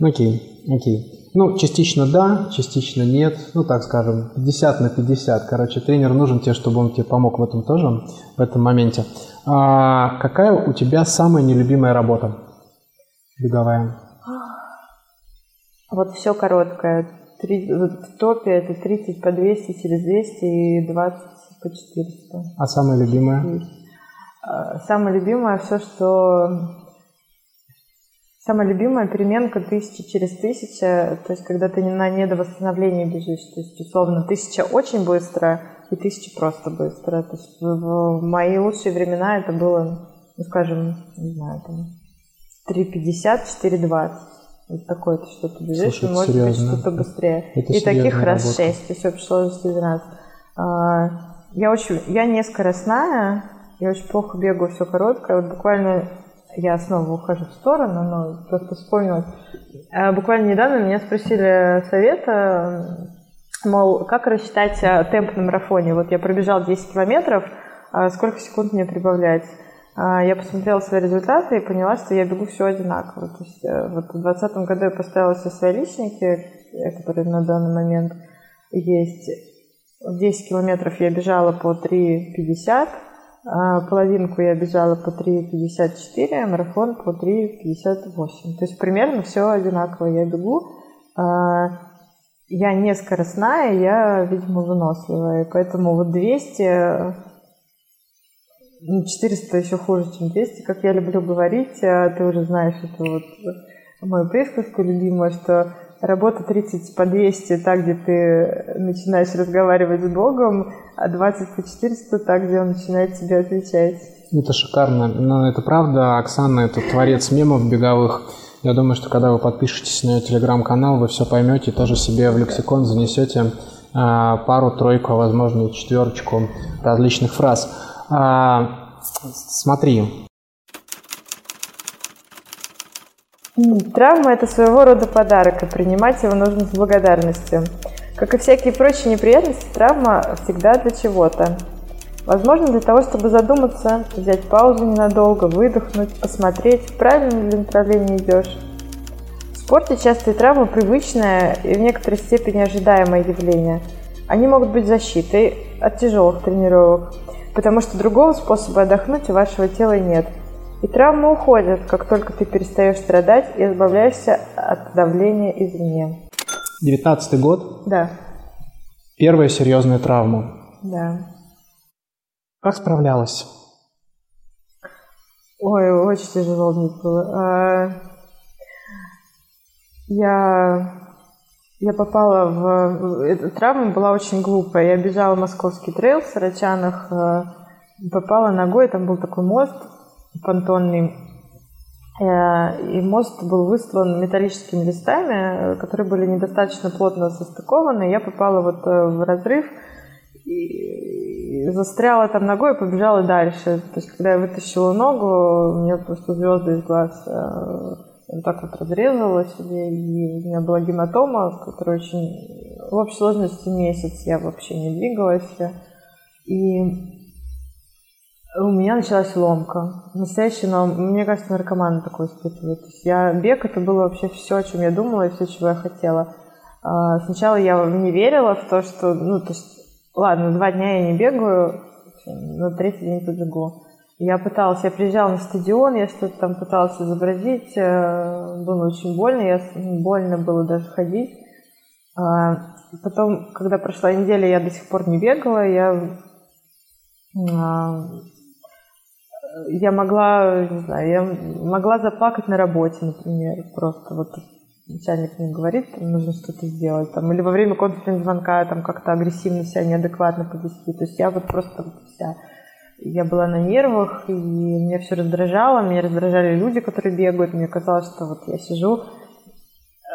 Speaker 2: Окей, окей. Ну, частично да, частично нет. Ну, так скажем, 50 на 50. Короче, тренер нужен тебе, чтобы он тебе помог в этом тоже, в этом моменте. А какая у тебя самая нелюбимая работа беговая?
Speaker 3: Вот все короткое. Три, в топе это 30 по 200 через 200 и 20 по 400.
Speaker 2: А самая любимая?
Speaker 3: А, самое любимое все, что... Самая любимая переменка тысяча через тысяча, то есть когда ты на недовосстановлении бежишь, то есть условно тысяча очень быстро и тысяча просто быстро. То есть в, мои лучшие времена это было, ну скажем, не знаю, там 3.50, 4.20. Вот такое то, что ты бежишь, Слушай, и может серьезно. быть что-то быстрее. Это и таких работа. раз 6, то есть сложности 12. А, я очень, я не скоростная, я очень плохо бегаю, все короткое. Вот буквально я снова ухожу в сторону, но просто вспомнила. Буквально недавно меня спросили совета, мол, как рассчитать а, темп на марафоне. Вот я пробежал 10 километров, а сколько секунд мне прибавлять? А, я посмотрела свои результаты и поняла, что я бегу все одинаково. То есть э, вот в 2020 году я поставила все свои личники, которые на данный момент есть. В 10 километров я бежала по 3,50, а половинку я бежала по 3,54, а марафон по 3,58. То есть примерно все одинаково я бегу. А, я не скоростная, я, видимо, выносливая. Поэтому вот 200 400 еще хуже, чем 200, как я люблю говорить, а ты уже знаешь, это вот мою присказку любимую, что работа 30 по 200, так, где ты начинаешь разговаривать с Богом, а 20 по 400, так, где он начинает тебе отвечать.
Speaker 2: Это шикарно. Но это правда. Оксана – это творец мемов беговых. Я думаю, что когда вы подпишетесь на ее телеграм-канал, вы все поймете, тоже себе в лексикон занесете а, пару-тройку, а возможно и четверочку различных фраз. А, смотри.
Speaker 3: Травма – это своего рода подарок, и принимать его нужно с благодарностью. Как и всякие прочие неприятности, травма всегда для чего-то. Возможно, для того, чтобы задуматься, взять паузу ненадолго, выдохнуть, посмотреть, в правильном ли направлении идешь. В спорте частые травмы – привычное и в некоторой степени ожидаемое явление. Они могут быть защитой от тяжелых тренировок, потому что другого способа отдохнуть у вашего тела нет. И травмы уходят, как только ты перестаешь страдать и избавляешься от давления извне.
Speaker 2: Девятнадцатый год?
Speaker 3: Да.
Speaker 2: Первая серьезная травма?
Speaker 3: Да.
Speaker 2: Как справлялась?
Speaker 3: Ой, очень тяжело мне было. А, я я попала в... Эта травма была очень глупая. Я бежала в московский трейл в Сарачанах, э, попала ногой, там был такой мост понтонный, э, и мост был выстлан металлическими листами, которые были недостаточно плотно состыкованы. Я попала вот э, в разрыв и застряла там ногой и побежала дальше. То есть, когда я вытащила ногу, у меня просто звезды из глаз вот так вот разрезала себе, и у меня была гематома, которая очень... В общей сложности месяц я вообще не двигалась. И у меня началась ломка. Настоящая, но мне кажется, наркоманы такой испытывают. Я, бег это было вообще все, о чем я думала и все, чего я хотела. А, сначала я не верила в то, что, ну, то есть, ладно, два дня я не бегаю, на третий день побегу. Я пыталась, я приезжала на стадион, я что-то там пыталась изобразить, э, было очень больно, я, ну, больно было даже ходить. А, потом, когда прошла неделя, я до сих пор не бегала, я, а, я могла, не знаю, я могла заплакать на работе, например, просто вот начальник мне говорит, нужно что-то сделать, там, или во время конференц-звонка там как-то агрессивно себя неадекватно повести, то есть я вот просто вся я была на нервах, и меня все раздражало, меня раздражали люди, которые бегают, мне казалось, что вот я сижу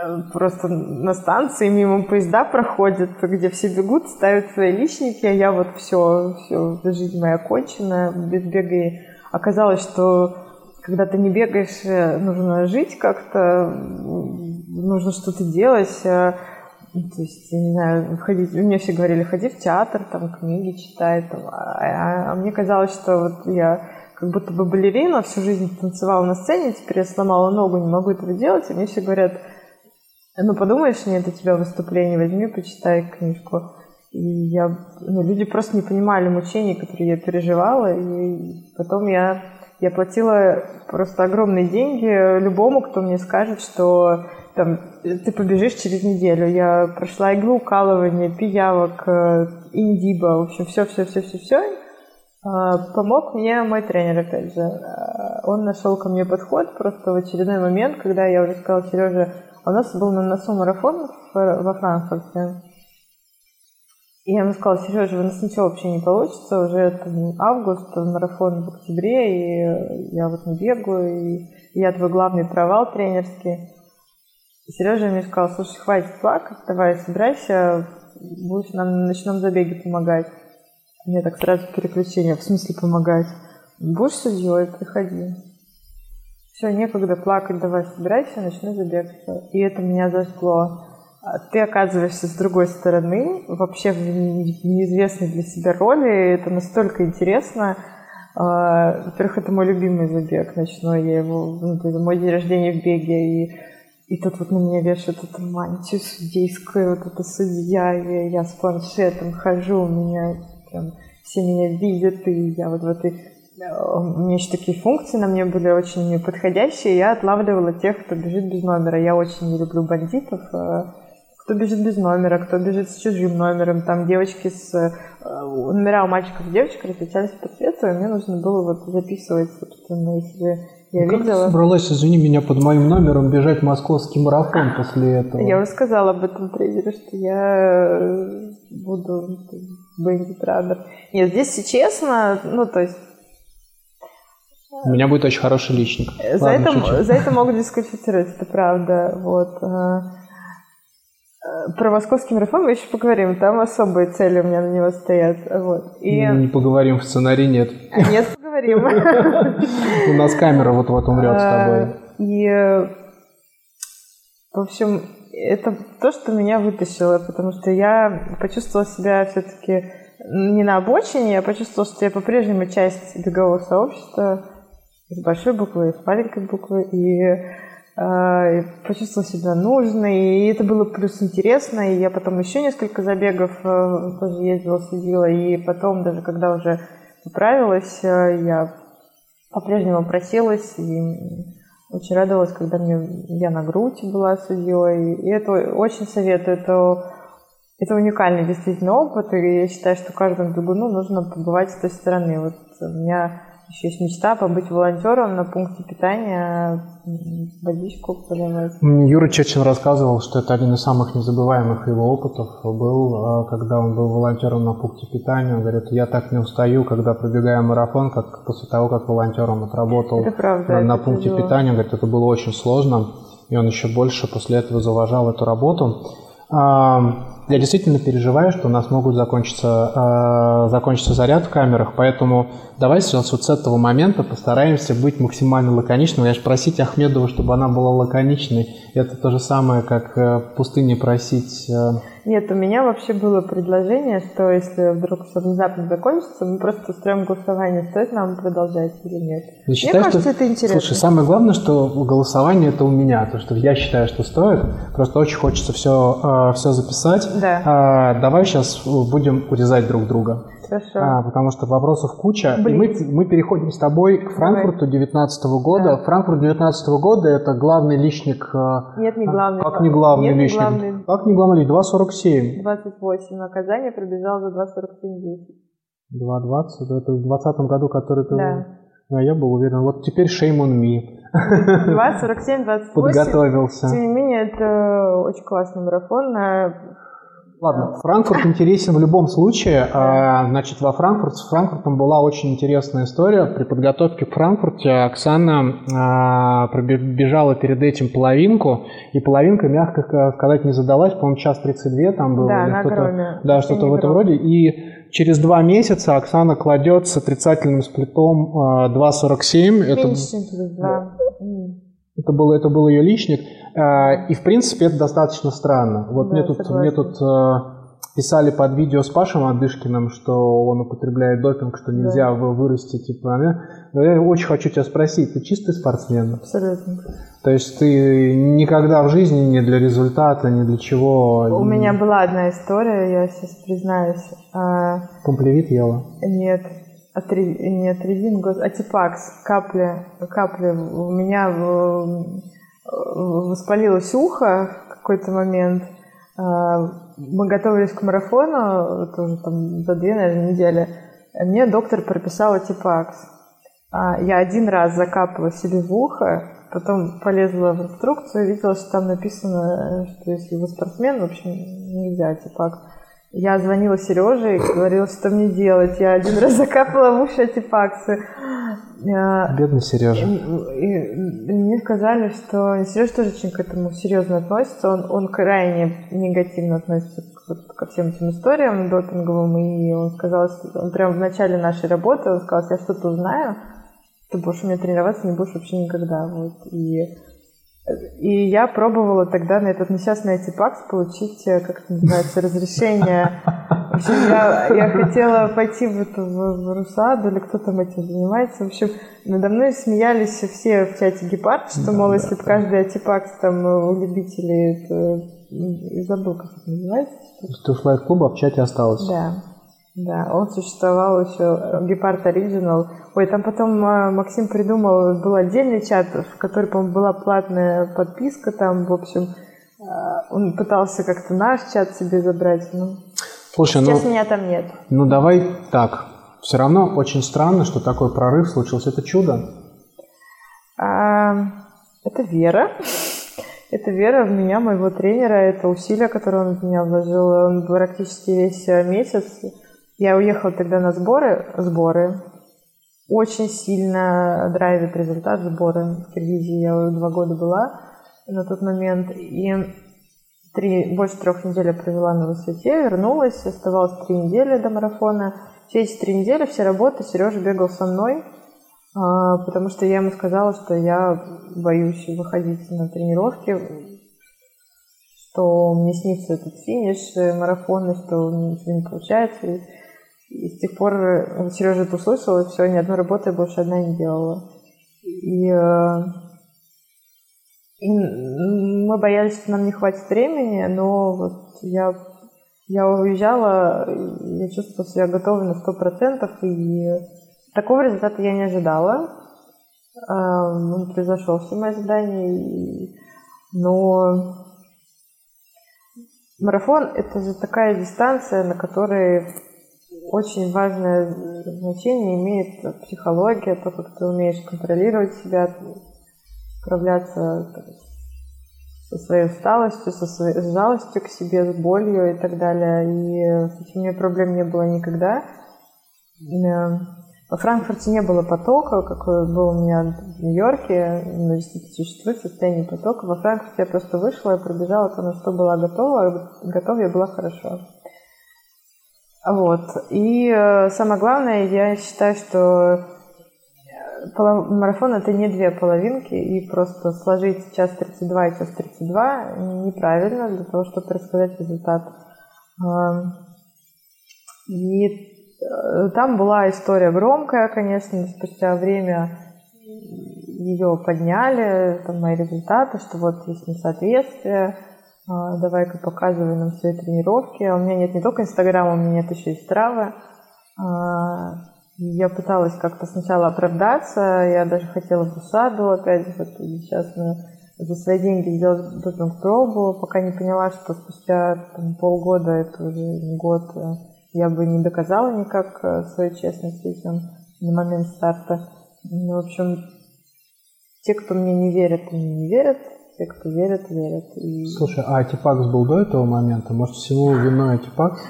Speaker 3: э, просто на станции, мимо поезда проходят, где все бегут, ставят свои личники, а я вот все, все, жизнь моя кончена, без бега. И оказалось, что когда ты не бегаешь, э, нужно жить как-то, нужно что-то делать, э, то есть, я не знаю, ходить, мне все говорили, ходи в театр, там, книги читай, там, а, а, а мне казалось, что вот я как будто бы балерина, всю жизнь танцевала на сцене, теперь я сломала ногу, не могу этого делать, и мне все говорят, Ну, подумаешь, нет у тебя выступление, возьми, почитай книжку. И я, ну, люди просто не понимали мучений, которые я переживала, и потом я, я платила просто огромные деньги любому, кто мне скажет, что там, ты побежишь через неделю. Я прошла иглоукалывание, пиявок, э, индиба, в общем, все-все-все-все-все. А, помог мне мой тренер, опять же. А, он нашел ко мне подход просто в очередной момент, когда я уже сказала, Сережа, у нас был на носу марафон во Франкфурте. И я ему сказала, Сережа, у нас ничего вообще не получится, уже там, август, марафон в октябре, и я вот не бегаю, и я твой главный провал тренерский. И Сережа мне сказал, слушай, хватит плакать, давай собирайся, будешь нам на ночном забеге помогать. Мне так сразу переключение, в смысле помогать. Будешь судьей, приходи. Все, некогда плакать, давай собирайся, ночной забег. И это меня зажгло. А ты оказываешься с другой стороны, вообще в неизвестной для себя роли. Это настолько интересно. А, во-первых, это мой любимый забег ночной. Я его, ну, это мой день рождения в беге. И, и тут вот на меня вешают эту мантию судейскую, вот эта судья. И я с планшетом хожу, у меня прям все меня видят, и я вот в этой... У меня еще такие функции на мне были очень подходящие. Я отлавливала тех, кто бежит без номера. Я очень не люблю бандитов. Э, кто бежит без номера, кто бежит с чужим номером. Там девочки с... Э, номера у мальчиков и девочек различались по цвету, и мне нужно было вот записывать, собственно, если я
Speaker 2: ну, как
Speaker 3: видела.
Speaker 2: ты собралась, извини меня, под моим номером бежать московский марафон после этого?
Speaker 3: Я уже сказала об этом тренеру, что я э, буду Бендит Раннер. Нет, здесь, если честно, ну, то есть...
Speaker 2: У меня будет очень хороший личник.
Speaker 3: За, Ладно, это, за это могут дисквалифицировать, это правда. Вот. Э, э, про московский марафон мы еще поговорим. Там особые цели у меня на него стоят. Вот.
Speaker 2: И... Не поговорим, в сценарии нет.
Speaker 3: Нет, поговорим.
Speaker 2: У нас камера вот-вот умрет с тобой.
Speaker 3: Э, и, в общем, это то, что меня вытащило, потому что я почувствовала себя все-таки не на обочине, я почувствовала, что я по-прежнему часть бегового сообщества с большой буквы, с маленькой буквы, и э, почувствовала себя нужной, и это было плюс интересно, и я потом еще несколько забегов э, тоже ездила, следила, и потом даже когда уже поправилась, э, я по-прежнему просилась, и очень радовалась, когда мне я на грудь была судьей. И это очень советую. Это, это уникальный действительно опыт. И я считаю, что каждому бегуну нужно побывать с той стороны. Вот у меня еще есть мечта побыть волонтером на пункте питания, водичку подавать.
Speaker 2: Юра Чечин рассказывал, что это один из самых незабываемых его опытов был, а, когда он был волонтером на пункте питания. Он говорит, я так не устаю, когда пробегаю марафон, как после того, как волонтером отработал
Speaker 3: это правда,
Speaker 2: на,
Speaker 3: на
Speaker 2: это пункте тяжело. питания. Он говорит, это было очень сложно, и он еще больше после этого заважал эту работу. Я действительно переживаю, что у нас могут закончиться, э, закончиться заряд в камерах, поэтому давай сейчас вот с этого момента постараемся быть максимально лаконичным. Я же просить Ахмедову, чтобы она была лаконичной, это то же самое, как э, в пустыне просить... Э,
Speaker 3: нет, у меня вообще было предложение, что если вдруг все внезапно закончится, мы просто устроим голосование, стоит нам продолжать или нет.
Speaker 2: Я считаю,
Speaker 3: Мне кажется,
Speaker 2: что...
Speaker 3: это интересно.
Speaker 2: Слушай, самое главное, что голосование это у меня, то что я считаю, что стоит. Просто очень хочется все, э, все записать.
Speaker 3: Да.
Speaker 2: А, давай сейчас будем урезать друг друга.
Speaker 3: Хорошо.
Speaker 2: А, потому что вопросов куча.
Speaker 3: Блин.
Speaker 2: И мы, мы переходим с тобой к Франкфурту 2019 года.
Speaker 3: Да.
Speaker 2: Франкфурт 2019 года это главный личник. э,
Speaker 3: Нет, не главный.
Speaker 2: Как не главный
Speaker 3: Нет, не
Speaker 2: личник?
Speaker 3: главный.
Speaker 2: Как не главный личник? 2.47.
Speaker 3: 28. Наказание пробежал за 2.47 10.
Speaker 2: 2.20. Это в 2020 году, который ты...
Speaker 3: Да.
Speaker 2: Да, я был уверен. Вот теперь shame on me.
Speaker 3: 2, 47, 28.
Speaker 2: Подготовился.
Speaker 3: Тем не менее, это очень классный марафон.
Speaker 2: Ладно, Франкфурт интересен в любом случае. А, Значит, во Франкфурт, с Франкфуртом была очень интересная история. При подготовке к Франкфурте Оксана а, пробежала перед этим половинку, и половинка, мягко сказать, не задалась. По-моему, час 32 там было.
Speaker 3: Да, на
Speaker 2: что-то,
Speaker 3: громе.
Speaker 2: да, что-то в этом роде. И через два месяца Оксана кладет с отрицательным сплитом а, 2.47. Это,
Speaker 3: Меньше. М.
Speaker 2: это, был, это был ее личник. А, И, в принципе, это достаточно странно. Вот
Speaker 3: Да,
Speaker 2: мне тут,
Speaker 3: согласна.
Speaker 2: мне тут а, писали под видео с Пашем Адышкиным, что он употребляет допинг, что нельзя вы- вырасти, типа, а, Я очень хочу тебя спросить, ты чистый спортсмен?
Speaker 3: Абсолютно.
Speaker 2: То есть ты никогда в жизни не для результата, ни для чего...
Speaker 3: У меня была одна история, я сейчас признаюсь. А,
Speaker 2: Комплевит ела?
Speaker 3: Нет, атри... не атривин, гос... атипакс, капли, капли. У меня воспалилось ухо в какой-то момент. А, мы готовились к марафону, тоже там за две, наверное, недели. Мне доктор прописал атипакс. А, я один раз закапала себе в ухо, потом полезла в инструкцию, видела, что там написано, что если вы спортсмен, в общем, нельзя антипак. Я звонила Сереже и говорила, что мне делать. Я один раз закапала в уши антипаксы.
Speaker 2: Бедный Сережа. И,
Speaker 3: и, и мне сказали, что Сережа тоже очень к этому серьезно относится. Он, он крайне негативно относится к, ко всем этим историям допинговым. И он сказал, что он прямо в начале нашей работы, он сказал, я что-то узнаю, ты будешь у меня тренироваться, не будешь вообще никогда. Вот. И, и я пробовала тогда на этот несчастный антипакс получить, э, как это называется, разрешение. В общем, я, я хотела пойти в, эту, в, в Русаду, или кто там этим занимается. В общем, надо мной смеялись все в чате Гепард, что, мол, если бы каждый антипакс там у любителей, это, забыл, как это называется.
Speaker 2: Ты ушла из клуба, а в чате осталась.
Speaker 3: Да. Да, он существовал еще, Гепард Original. Ой, там потом а, Максим придумал, был отдельный чат, в который, по-моему, была платная подписка, там, в общем, а, он пытался как-то наш чат себе забрать, ну,
Speaker 2: Слушай,
Speaker 3: сейчас
Speaker 2: ну,
Speaker 3: меня там нет.
Speaker 2: Ну, давай так. Все равно очень странно, что такой прорыв случился. Это чудо?
Speaker 3: А, это вера. Это вера в меня, моего тренера, это усилия, которые он в меня вложил. Он практически весь месяц я уехала тогда на сборы, сборы. Очень сильно драйвит результат сборы в Киргизии. Я два года была на тот момент. И три, больше трех недель я провела на высоте, вернулась, оставалось три недели до марафона. Все эти три недели, все работы, Сережа бегал со мной, а, потому что я ему сказала, что я боюсь выходить на тренировки, что мне снится этот финиш марафона, что ничего не получается. И с тех пор э, Сережа это услышал, и все, ни одной работы я больше одна не делала. И, э, и мы боялись, что нам не хватит времени, но вот я, я уезжала, я чувствовала себя готовой на сто процентов, и такого результата я не ожидала. Э, он произошел все мои ожидания, но марафон — это же такая дистанция, на которой очень важное значение имеет психология, то, как ты умеешь контролировать себя, справляться со своей усталостью, со своей жалостью к себе, с болью и так далее. И с этим у меня проблем не было никогда. Во Франкфурте не было потока, какой был у меня в Нью-Йорке. Но действительно существует состояние потока. Во Франкфурте я просто вышла и пробежала то, на что была готова. Готова я была хорошо. Вот. И э, самое главное, я считаю, что э, марафон это не две половинки, и просто сложить час 32 и час 32 неправильно для того, чтобы рассказать результат. И э, там была история громкая, конечно, спустя время ее подняли, там мои результаты, что вот есть несоответствие, давай-ка показывай нам свои тренировки. А у меня нет не только Инстаграма, у меня нет еще и Стравы. А, я пыталась как-то сначала оправдаться, я даже хотела в УСАДу опять вот сейчас за свои деньги сделать допинг-пробу, пока не поняла, что спустя там, полгода, это уже год, я бы не доказала никак э, свою честность этим на момент старта. Ну, в общем, те, кто мне не верят, они не верят, те, кто верят, верят. И...
Speaker 2: Слушай, а Атипакс был до этого момента? Может, всему виной Атипакс?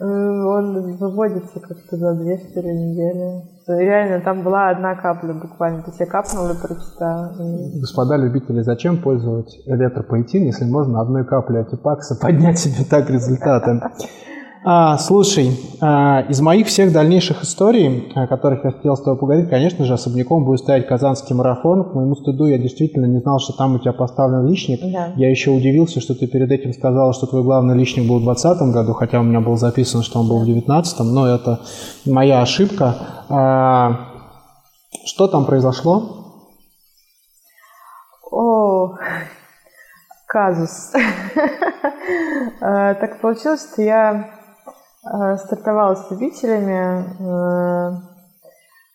Speaker 3: Э, он выводится как-то за две четыре недели. Реально, там была одна капля буквально. То есть я капнула и прочитала.
Speaker 2: Господа любители, зачем пользовать электропоэтин, если можно одной каплей атипакса поднять себе так результаты? А, слушай, а, из моих всех дальнейших историй, о которых я хотел с тобой поговорить, конечно же, особняком будет стоять Казанский марафон. К моему стыду я действительно не знал, что там у тебя поставлен личник.
Speaker 3: Да.
Speaker 2: Я еще удивился, что ты перед этим сказала, что твой главный личник был в 2020 году, хотя у меня было записано, что он был в 2019, но это моя ошибка. А, что там произошло?
Speaker 3: О, казус. Так получилось, что я стартовала с любителями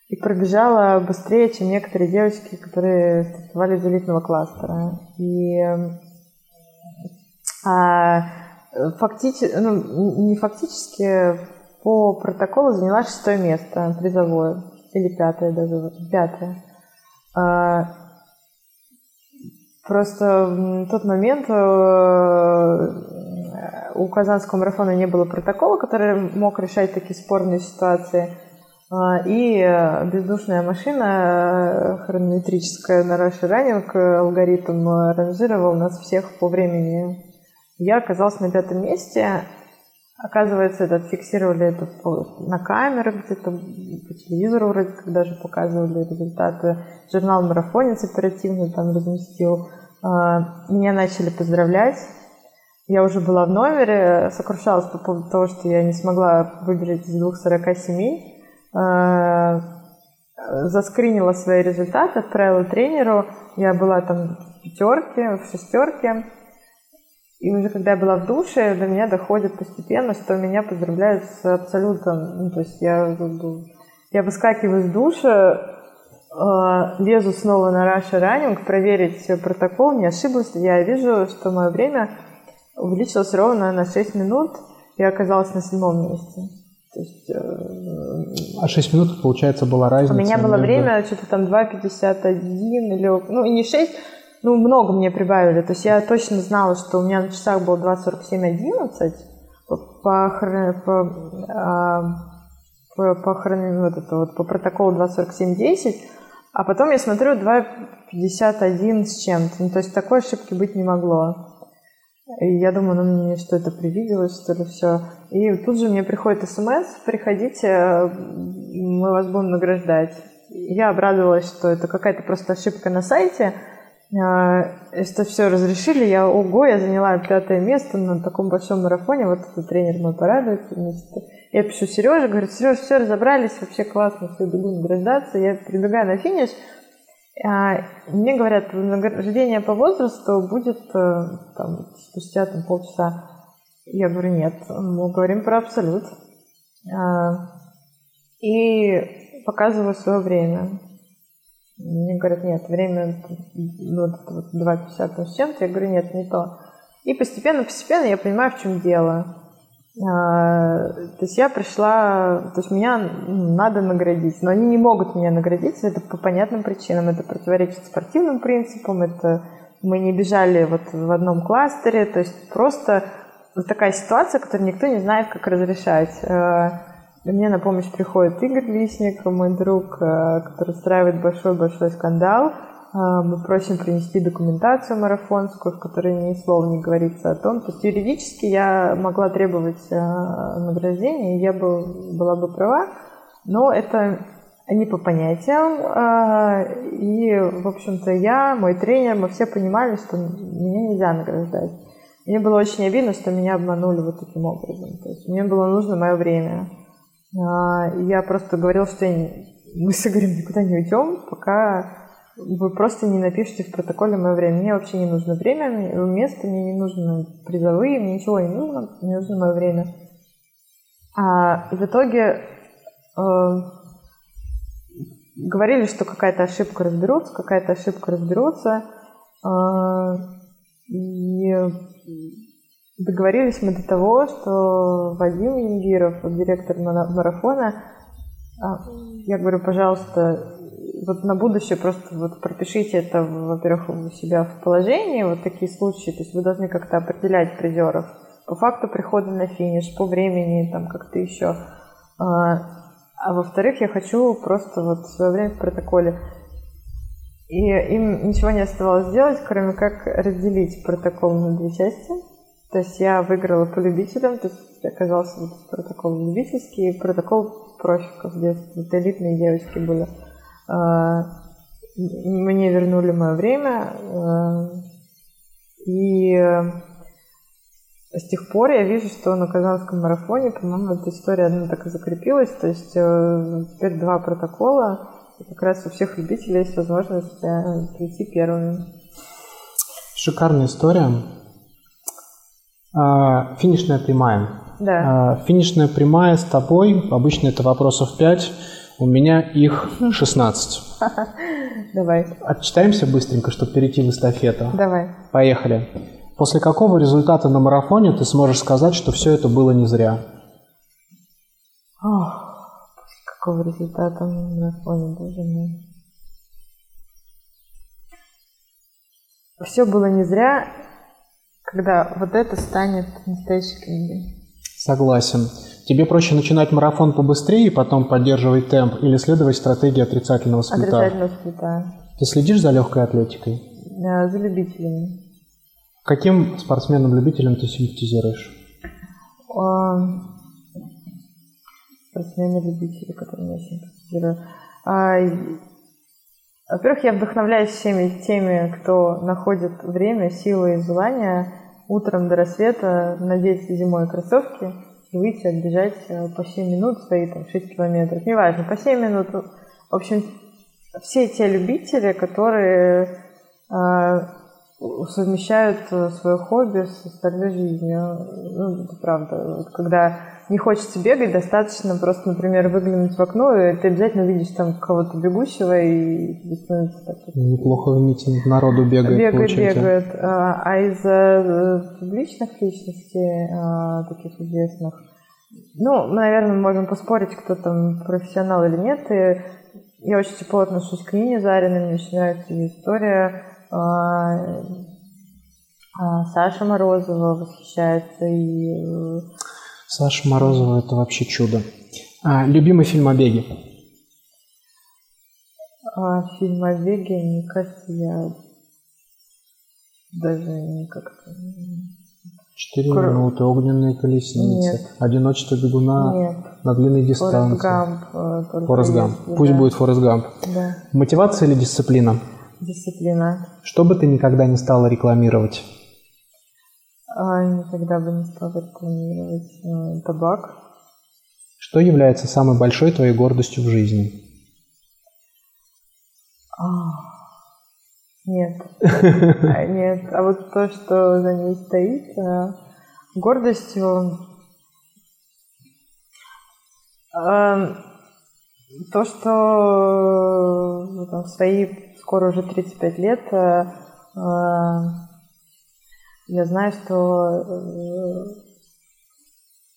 Speaker 3: и пробежала быстрее, чем некоторые девочки, которые стартовали из элитного кластера. И а, фактически, ну, не фактически, по протоколу заняла шестое место призовое, или пятое даже, пятое. А, просто в тот момент э, у Казанского марафона не было протокола, который мог решать такие спорные ситуации – а, и э, бездушная машина э, хронометрическая на Rush Running э, алгоритм ранжировал нас всех по времени. Я оказалась на пятом месте. Оказывается, этот фиксировали это на камерах где-то, по телевизору вроде как даже показывали результаты. Журнал «Марафонец» оперативно там разместил. А, меня начали поздравлять. Я уже была в номере, сокрушалась по поводу того, что я не смогла выбежать из 2.47. Э, заскринила свои результаты, отправила тренеру. Я была там в пятерке, в шестерке. И уже когда я была в душе, до меня доходит постепенно, что меня поздравляют с абсолютом. Ну, то есть я, я выскакиваю из душа, э, лезу снова на Russia Running, проверить протокол, не ошиблась. Я вижу, что мое время увеличилось ровно на 6 минут. Я оказалась на седьмом месте. То есть,
Speaker 2: э, а 6 минут, получается, была разница?
Speaker 3: У меня было между... время что-то там 2.51 или... Ну, и не 6, ну, много мне прибавили. То есть я точно знала, что у меня на часах было 2.47.11 по, по, по, а, по, по, вот это, вот, по протоколу 2.47.10, а потом я смотрю 2.51 с чем-то. Ну, то есть такой ошибки быть не могло. И я думаю, ну мне что это привиделось, что ли, все. И тут же мне приходит смс, приходите, мы вас будем награждать. Я обрадовалась, что это какая-то просто ошибка на сайте, а, что все разрешили. Я, ого, я заняла пятое место на таком большом марафоне, вот этот тренер мой порадуется. Я пишу Сереже, говорю, Сереж, все разобрались, вообще классно, все, бегу награждаться. Я прибегаю на финиш, а, мне говорят, награждение по возрасту будет э, там, спустя там, полчаса. Я говорю, нет, мы говорим про абсолют. А, и показываю свое время. Мне говорят, нет, время ну, вот, 2.50 с чем-то. Я говорю, нет, не то. И постепенно-постепенно я понимаю, в чем дело. А, то есть я пришла, то есть меня надо наградить, но они не могут меня наградить, это по понятным причинам, это противоречит спортивным принципам, это мы не бежали вот в одном кластере, то есть просто вот такая ситуация, которую никто не знает, как разрешать. А, мне на помощь приходит Игорь Висник, мой друг, а, который устраивает большой-большой скандал, мы просим принести документацию марафонскую, в которой ни слова не говорится о том. То есть юридически я могла требовать а, награждения, я бы, была бы права, но это не по понятиям. А, и, в общем-то, я, мой тренер, мы все понимали, что меня нельзя награждать. Мне было очень обидно, что меня обманули вот таким образом. То есть мне было нужно мое время. Я просто говорила, что мы с Игорем никуда не уйдем, пока вы просто не напишите в протоколе мое время. Мне вообще не нужно время, место, мне не нужно призовые, мне ничего не нужно, мне нужно мое время. А в итоге э, говорили, что какая-то ошибка разберутся, какая-то ошибка разберутся. Э, и договорились мы до того, что Вадим Янгиров, директор марафона, а, я говорю, пожалуйста, вот на будущее просто вот пропишите это, во-первых, у себя в положении, вот такие случаи, то есть вы должны как-то определять призеров по факту прихода на финиш, по времени, там как-то еще. А, а во-вторых, я хочу просто вот свое время в протоколе. И им ничего не оставалось сделать, кроме как разделить протокол на две части. То есть я выиграла по любителям, то есть оказался вот протокол любительский протокол профиков, где вот элитные девочки были. А, мне вернули мое время, а, и с тех пор я вижу, что на Казанском марафоне, по-моему, эта история одна так и закрепилась. То есть э, теперь два протокола, и как раз у всех любителей есть возможность э, прийти первыми.
Speaker 2: Шикарная история. А, финишная прямая.
Speaker 3: Да.
Speaker 2: А, финишная прямая с тобой, обычно это вопросов 5, у меня их 16.
Speaker 3: Давай,
Speaker 2: Отчитаемся быстренько, чтобы перейти в эстафету.
Speaker 3: давай.
Speaker 2: Поехали. После какого результата на марафоне ты сможешь сказать, что все это было не зря?
Speaker 3: Ох, после какого результата на марафоне, боже мой. Все было не зря, когда вот это станет настоящей книгой.
Speaker 2: Согласен. Тебе проще начинать марафон побыстрее и потом поддерживать темп или следовать стратегии отрицательного сплита?
Speaker 3: Отрицательно сплита.
Speaker 2: Ты следишь за легкой атлетикой?
Speaker 3: Э, За любителями.
Speaker 2: Каким спортсменам-любителям ты симпатизируешь?
Speaker 3: А, Спортсмены-любители, которым я симпатизирую. А, Во-первых, я вдохновляюсь всеми теми, кто находит время, силы и желание утром до рассвета надеть зимой кроссовки и выйти отбежать э, по 7 минут свои там 6 километров. Неважно, по 7 минут. В общем, все те любители, которые а, совмещают э, свое хобби с остальной жизнью. Ну, это правда. Вот когда не хочется бегать, достаточно просто, например, выглянуть в окно, и ты обязательно увидишь там кого-то бегущего, и тебе становится так
Speaker 2: Неплохо в митинг народу бегает,
Speaker 3: бегает,
Speaker 2: получается.
Speaker 3: бегает. А а из э, публичных личностей, а, таких известных, ну, мы, наверное, можем поспорить, кто там профессионал или нет. И я очень тепло отношусь к Нине Зариной, мне очень нравится ее история. А, Саша Морозова восхищается и
Speaker 2: Саша Морозова – это вообще чудо. А, любимый фильм о беге?
Speaker 3: а, фильм о беге, мне кажется, я даже не как-то...
Speaker 2: Четыре
Speaker 3: Кор-
Speaker 2: минуты, огненные колесницы,
Speaker 3: Нет.
Speaker 2: одиночество бегуна
Speaker 3: Нет,
Speaker 2: на длинной
Speaker 3: Форест
Speaker 2: дистанции.
Speaker 3: Гамп. э, только
Speaker 2: Форест Гамп.
Speaker 3: если,
Speaker 2: Пусть
Speaker 3: да.
Speaker 2: будет Форест Гамп.
Speaker 3: Да,
Speaker 2: Мотивация или дисциплина?
Speaker 3: дисциплина.
Speaker 2: Что бы ты никогда не стала рекламировать?
Speaker 3: А, никогда бы не стала рекламировать э, табак.
Speaker 2: Что является самой большой твоей гордостью в жизни?
Speaker 3: А, Нет. А, Нет. А вот то, что за ней стоит, э, гордостью... э, То, что э, там, в свои скоро уже 35 лет я знаю, что э,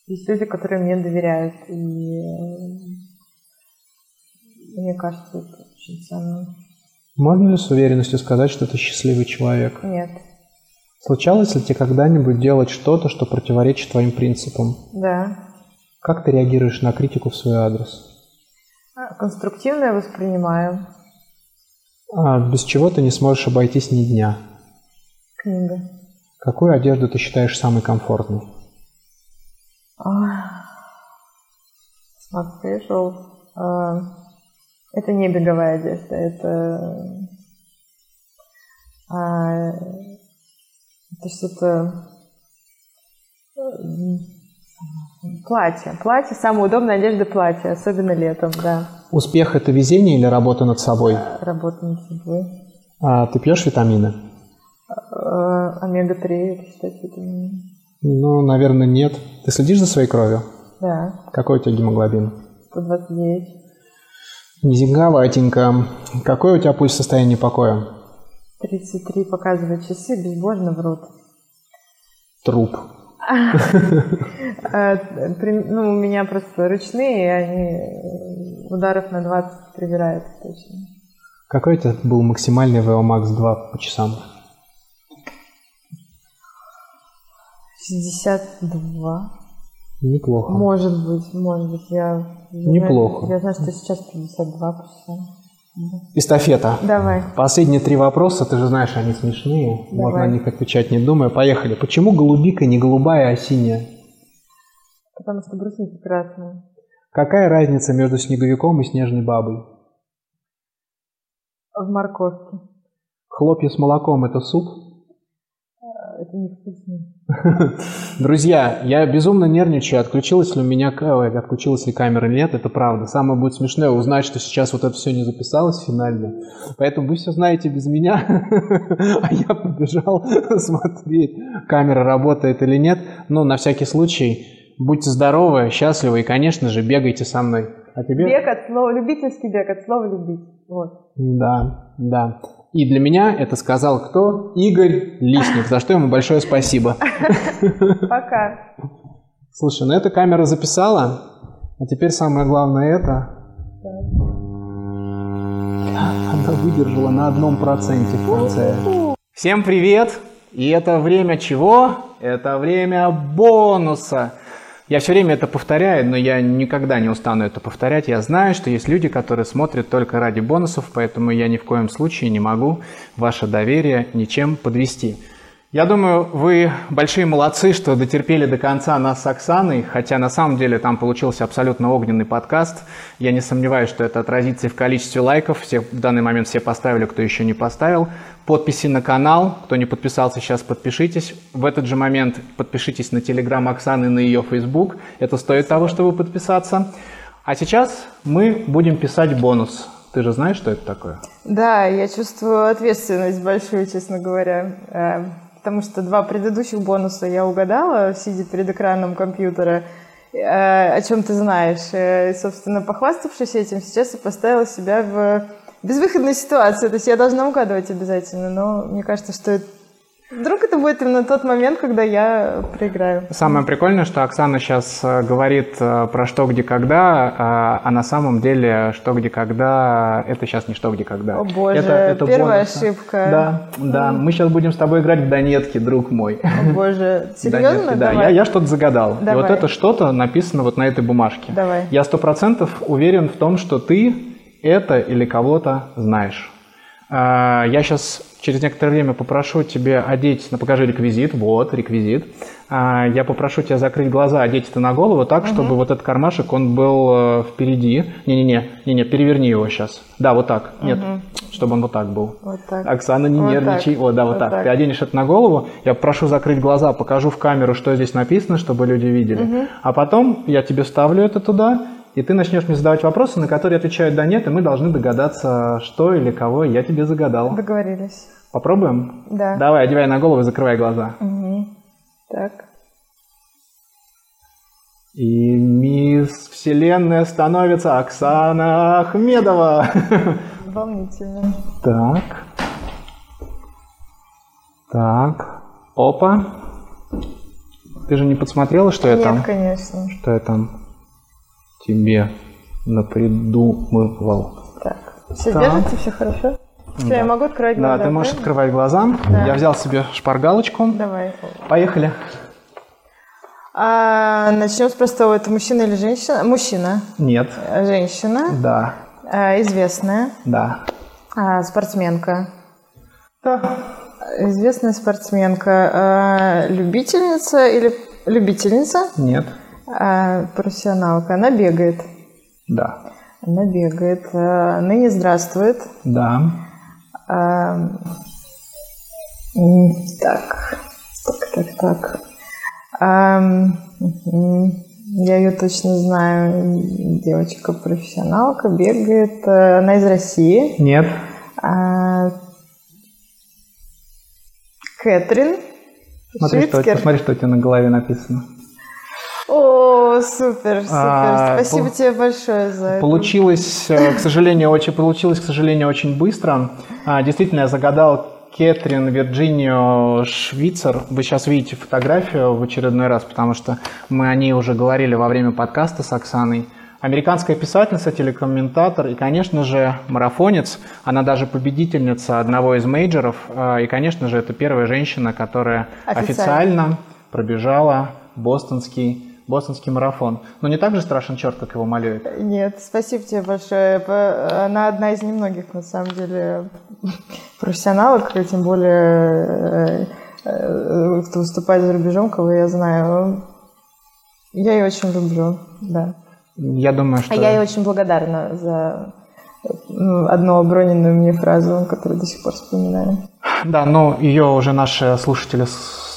Speaker 3: есть люди, которые мне доверяют. И э, мне кажется, это очень ценно.
Speaker 2: Можно ли с уверенностью сказать, что ты счастливый человек?
Speaker 3: Нет.
Speaker 2: Случалось ли тебе когда-нибудь делать что-то, что противоречит твоим принципам?
Speaker 3: Да.
Speaker 2: Как ты реагируешь на критику в свой адрес?
Speaker 3: А, Конструктивно я воспринимаю.
Speaker 2: А без чего ты не сможешь обойтись ни дня?
Speaker 3: Книга.
Speaker 2: Какую одежду ты считаешь самой комфортной?
Speaker 3: А, Smart Casual. А, Это не беговая одежда, это, а, это что-то платье. Платье, самая удобная одежда платье, особенно летом, да.
Speaker 2: Успех – это везение или работа над собой?
Speaker 3: Работа над собой.
Speaker 2: А ты пьешь витамины?
Speaker 3: А, Омега-3, это считать витамин.
Speaker 2: Ну, наверное, нет. Ты следишь за своей кровью?
Speaker 3: Да,
Speaker 2: Какой у тебя гемоглобин?
Speaker 3: 129.
Speaker 2: Низеньковатенько. Какой у тебя пульс в состоянии покоя?
Speaker 3: 33 показывают часы, безбожно врут.
Speaker 2: Труп.
Speaker 3: При- Ну, у меня просто ручные, и они э, ударов на 20 прибирают точно.
Speaker 2: Какой тебя был максимальный VO Max 2 по часам?
Speaker 3: 62.
Speaker 2: Неплохо.
Speaker 3: Может быть, может быть. Я, я
Speaker 2: Неплохо.
Speaker 3: Знаю, я знаю, что сейчас 52 по часам.
Speaker 2: Эстафета.
Speaker 3: Давай.
Speaker 2: Последние три вопроса, ты же знаешь, они смешные. Можно
Speaker 3: Давай.
Speaker 2: на них отвечать не думая. Поехали. Почему голубика не голубая, а синяя?
Speaker 3: Потому что брусника красная.
Speaker 2: Какая разница между снеговиком и снежной бабой?
Speaker 3: В морковке.
Speaker 2: Хлопья с молоком – это суп?
Speaker 3: Это невкусно.
Speaker 2: Друзья, я безумно нервничаю, отключилась ли у меня отключилась ли камера или нет, это правда. Самое будет смешное узнать, что сейчас вот это все не записалось финально. Поэтому вы все знаете без меня, а я побежал смотреть, камера работает или нет. Но на всякий случай, будьте здоровы, счастливы и, конечно же, бегайте со мной. А тебе?
Speaker 3: Бег от слова, любительский бег от слова любить. Вот.
Speaker 2: Да, да. И для меня это сказал кто? Игорь Лисник, за что ему большое спасибо.
Speaker 3: Пока.
Speaker 2: Слушай, ну эта камера записала, а теперь самое главное это... Она выдержала на одном проценте в конце. Всем привет! И это время чего? Это время бонуса. Я все время это повторяю, но я никогда не устану это повторять. Я знаю, что есть люди, которые смотрят только ради бонусов, поэтому я ни в коем случае не могу ваше доверие ничем подвести. Я думаю, вы большие молодцы, что дотерпели до конца нас с Оксаной, хотя на самом деле там получился абсолютно огненный подкаст. Я не сомневаюсь, что это отразится и в количестве лайков. Все, в данный момент все поставили, кто еще не поставил. Подписи на канал. Кто не подписался, сейчас подпишитесь. В этот же момент подпишитесь на телеграм Оксаны, на ее фейсбук. Это стоит того, чтобы подписаться. А сейчас мы будем писать бонус. Ты же знаешь, что это такое?
Speaker 3: Да, я чувствую ответственность большую, честно говоря. Э, потому что два предыдущих бонуса я угадала, сидя перед экраном компьютера, э, о чем ты знаешь. Э, и, собственно, похваставшись этим, сейчас я поставила себя в безвыходную ситуацию. То есть я должна угадывать обязательно, но мне кажется, что это Вдруг это будет именно тот момент, когда я проиграю.
Speaker 2: Самое прикольное, что Оксана сейчас э, говорит э, про что, где, когда, а, а на самом деле что, где, когда, это сейчас не что, где, когда.
Speaker 3: О боже,
Speaker 2: это, это
Speaker 3: первая
Speaker 2: бонус.
Speaker 3: ошибка.
Speaker 2: Да, да, мы сейчас будем с тобой играть в Донетки, друг мой.
Speaker 3: О боже, серьезно?
Speaker 2: Донетки, да, я, я что-то загадал.
Speaker 3: Давай.
Speaker 2: И вот это что-то написано вот на этой бумажке.
Speaker 3: Давай.
Speaker 2: Я сто процентов уверен в том, что ты это или кого-то знаешь. А, Я сейчас через некоторое время попрошу тебе одеть, ну покажи реквизит, вот реквизит. А, Я попрошу тебя закрыть глаза, одеть это на голову так, чтобы вот этот кармашек, он был э, впереди. Не-не-не, не-не, переверни его сейчас. Да, вот так. Нет, чтобы он вот так был.
Speaker 3: Вот так.
Speaker 2: Оксана, не
Speaker 3: Вот
Speaker 2: нервничай.
Speaker 3: так.
Speaker 2: О, да, вот,
Speaker 3: Вот
Speaker 2: так.
Speaker 3: так.
Speaker 2: Ты оденешь это на голову, я прошу закрыть глаза, покажу в камеру, что здесь написано, чтобы люди видели. А потом я тебе ставлю это туда, и ты начнешь мне задавать вопросы, на которые я отвечаю «да», «нет», и мы должны догадаться, что или кого я тебе загадал.
Speaker 3: Договорились.
Speaker 2: Попробуем?
Speaker 3: Да.
Speaker 2: Давай, одевай на голову и закрывай глаза.
Speaker 3: Мгм. Так.
Speaker 2: И мисс Вселенная становится Оксана Ахмедова.
Speaker 3: Волнительно.
Speaker 2: Так. Так. Опа. Ты же не подсмотрела, что я
Speaker 3: Нет,
Speaker 2: там?
Speaker 3: конечно.
Speaker 2: Что я там тебе напридумывал?
Speaker 3: Так. Все
Speaker 2: Так.
Speaker 3: держится, все хорошо? Все, я могу открывать глаза?
Speaker 2: Да, ты можешь открывать глаза.
Speaker 3: Да.
Speaker 2: Я взял себе шпаргалочку.
Speaker 3: Давай.
Speaker 2: Поехали.
Speaker 3: А, начнем с простого. Это мужчина или женщина? Мужчина.
Speaker 2: Нет.
Speaker 3: Женщина.
Speaker 2: Да.
Speaker 3: А, известная.
Speaker 2: Да.
Speaker 3: А, спортсменка.
Speaker 2: Да.
Speaker 3: Известная спортсменка. А, любительница или любительница?
Speaker 2: Нет.
Speaker 3: А, профессионалка. Она бегает.
Speaker 2: Да.
Speaker 3: Она бегает. А, ныне здравствует.
Speaker 2: Да.
Speaker 3: А, так, так, так, так. А, я ее точно знаю. Девочка-профессионалка, бегает. А, Она из России.
Speaker 2: Нет.
Speaker 3: А, Кэтрин.
Speaker 2: Смотри что, посмотри, что у тебя на голове написано.
Speaker 3: О, супер, супер.
Speaker 2: А,
Speaker 3: Спасибо
Speaker 2: пол-
Speaker 3: тебе большое за это.
Speaker 2: Получилось, э, к сожалению, очень получилось, к сожалению, очень быстро. А, Действительно, я загадал Кэтрин Вирджинию Швейцар. Вы сейчас видите фотографию в очередной раз, потому что мы о ней уже говорили во время подкаста с Оксаной. Американская писательница, телекомментатор и, конечно же, марафонец. Она даже победительница одного из мейджоров. А, И, конечно же, это первая женщина, которая
Speaker 3: Официально.
Speaker 2: официально пробежала бостонский бостонский марафон. Но не так же страшен черт, как его малюет.
Speaker 3: Нет, спасибо тебе большое. П- Она одна из немногих, на самом деле, профессионалок, тем более, э, э, кто выступает за рубежом, кого я знаю. Я ее очень люблю, да.
Speaker 2: Я думаю, что...
Speaker 3: А я ей очень благодарна за м, одну оброненную мне фразу, которую до сих пор вспоминаю.
Speaker 2: Да, ну ее уже наши слушатели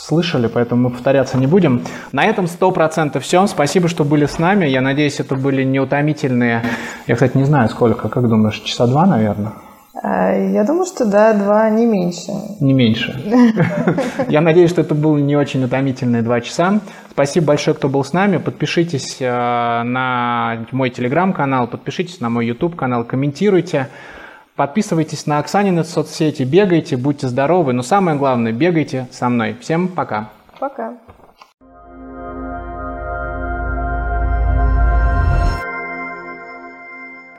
Speaker 2: слышали, поэтому мы повторяться не будем. На этом 100% все. Спасибо, что были с нами. Я надеюсь, это были неутомительные... Я, кстати, не знаю сколько. Как думаешь, часа два, наверное?
Speaker 3: А, Я думаю, что да, два не меньше.
Speaker 2: Не меньше. Я надеюсь, что это было не очень утомительные два часа. Спасибо большое, кто был с нами. Подпишитесь э, на мой телеграм-канал, подпишитесь на мой YouTube канал, комментируйте. Подписывайтесь на Оксанины соцсети, бегайте, будьте здоровы. Но самое главное, бегайте со мной. Всем пока.
Speaker 3: Пока.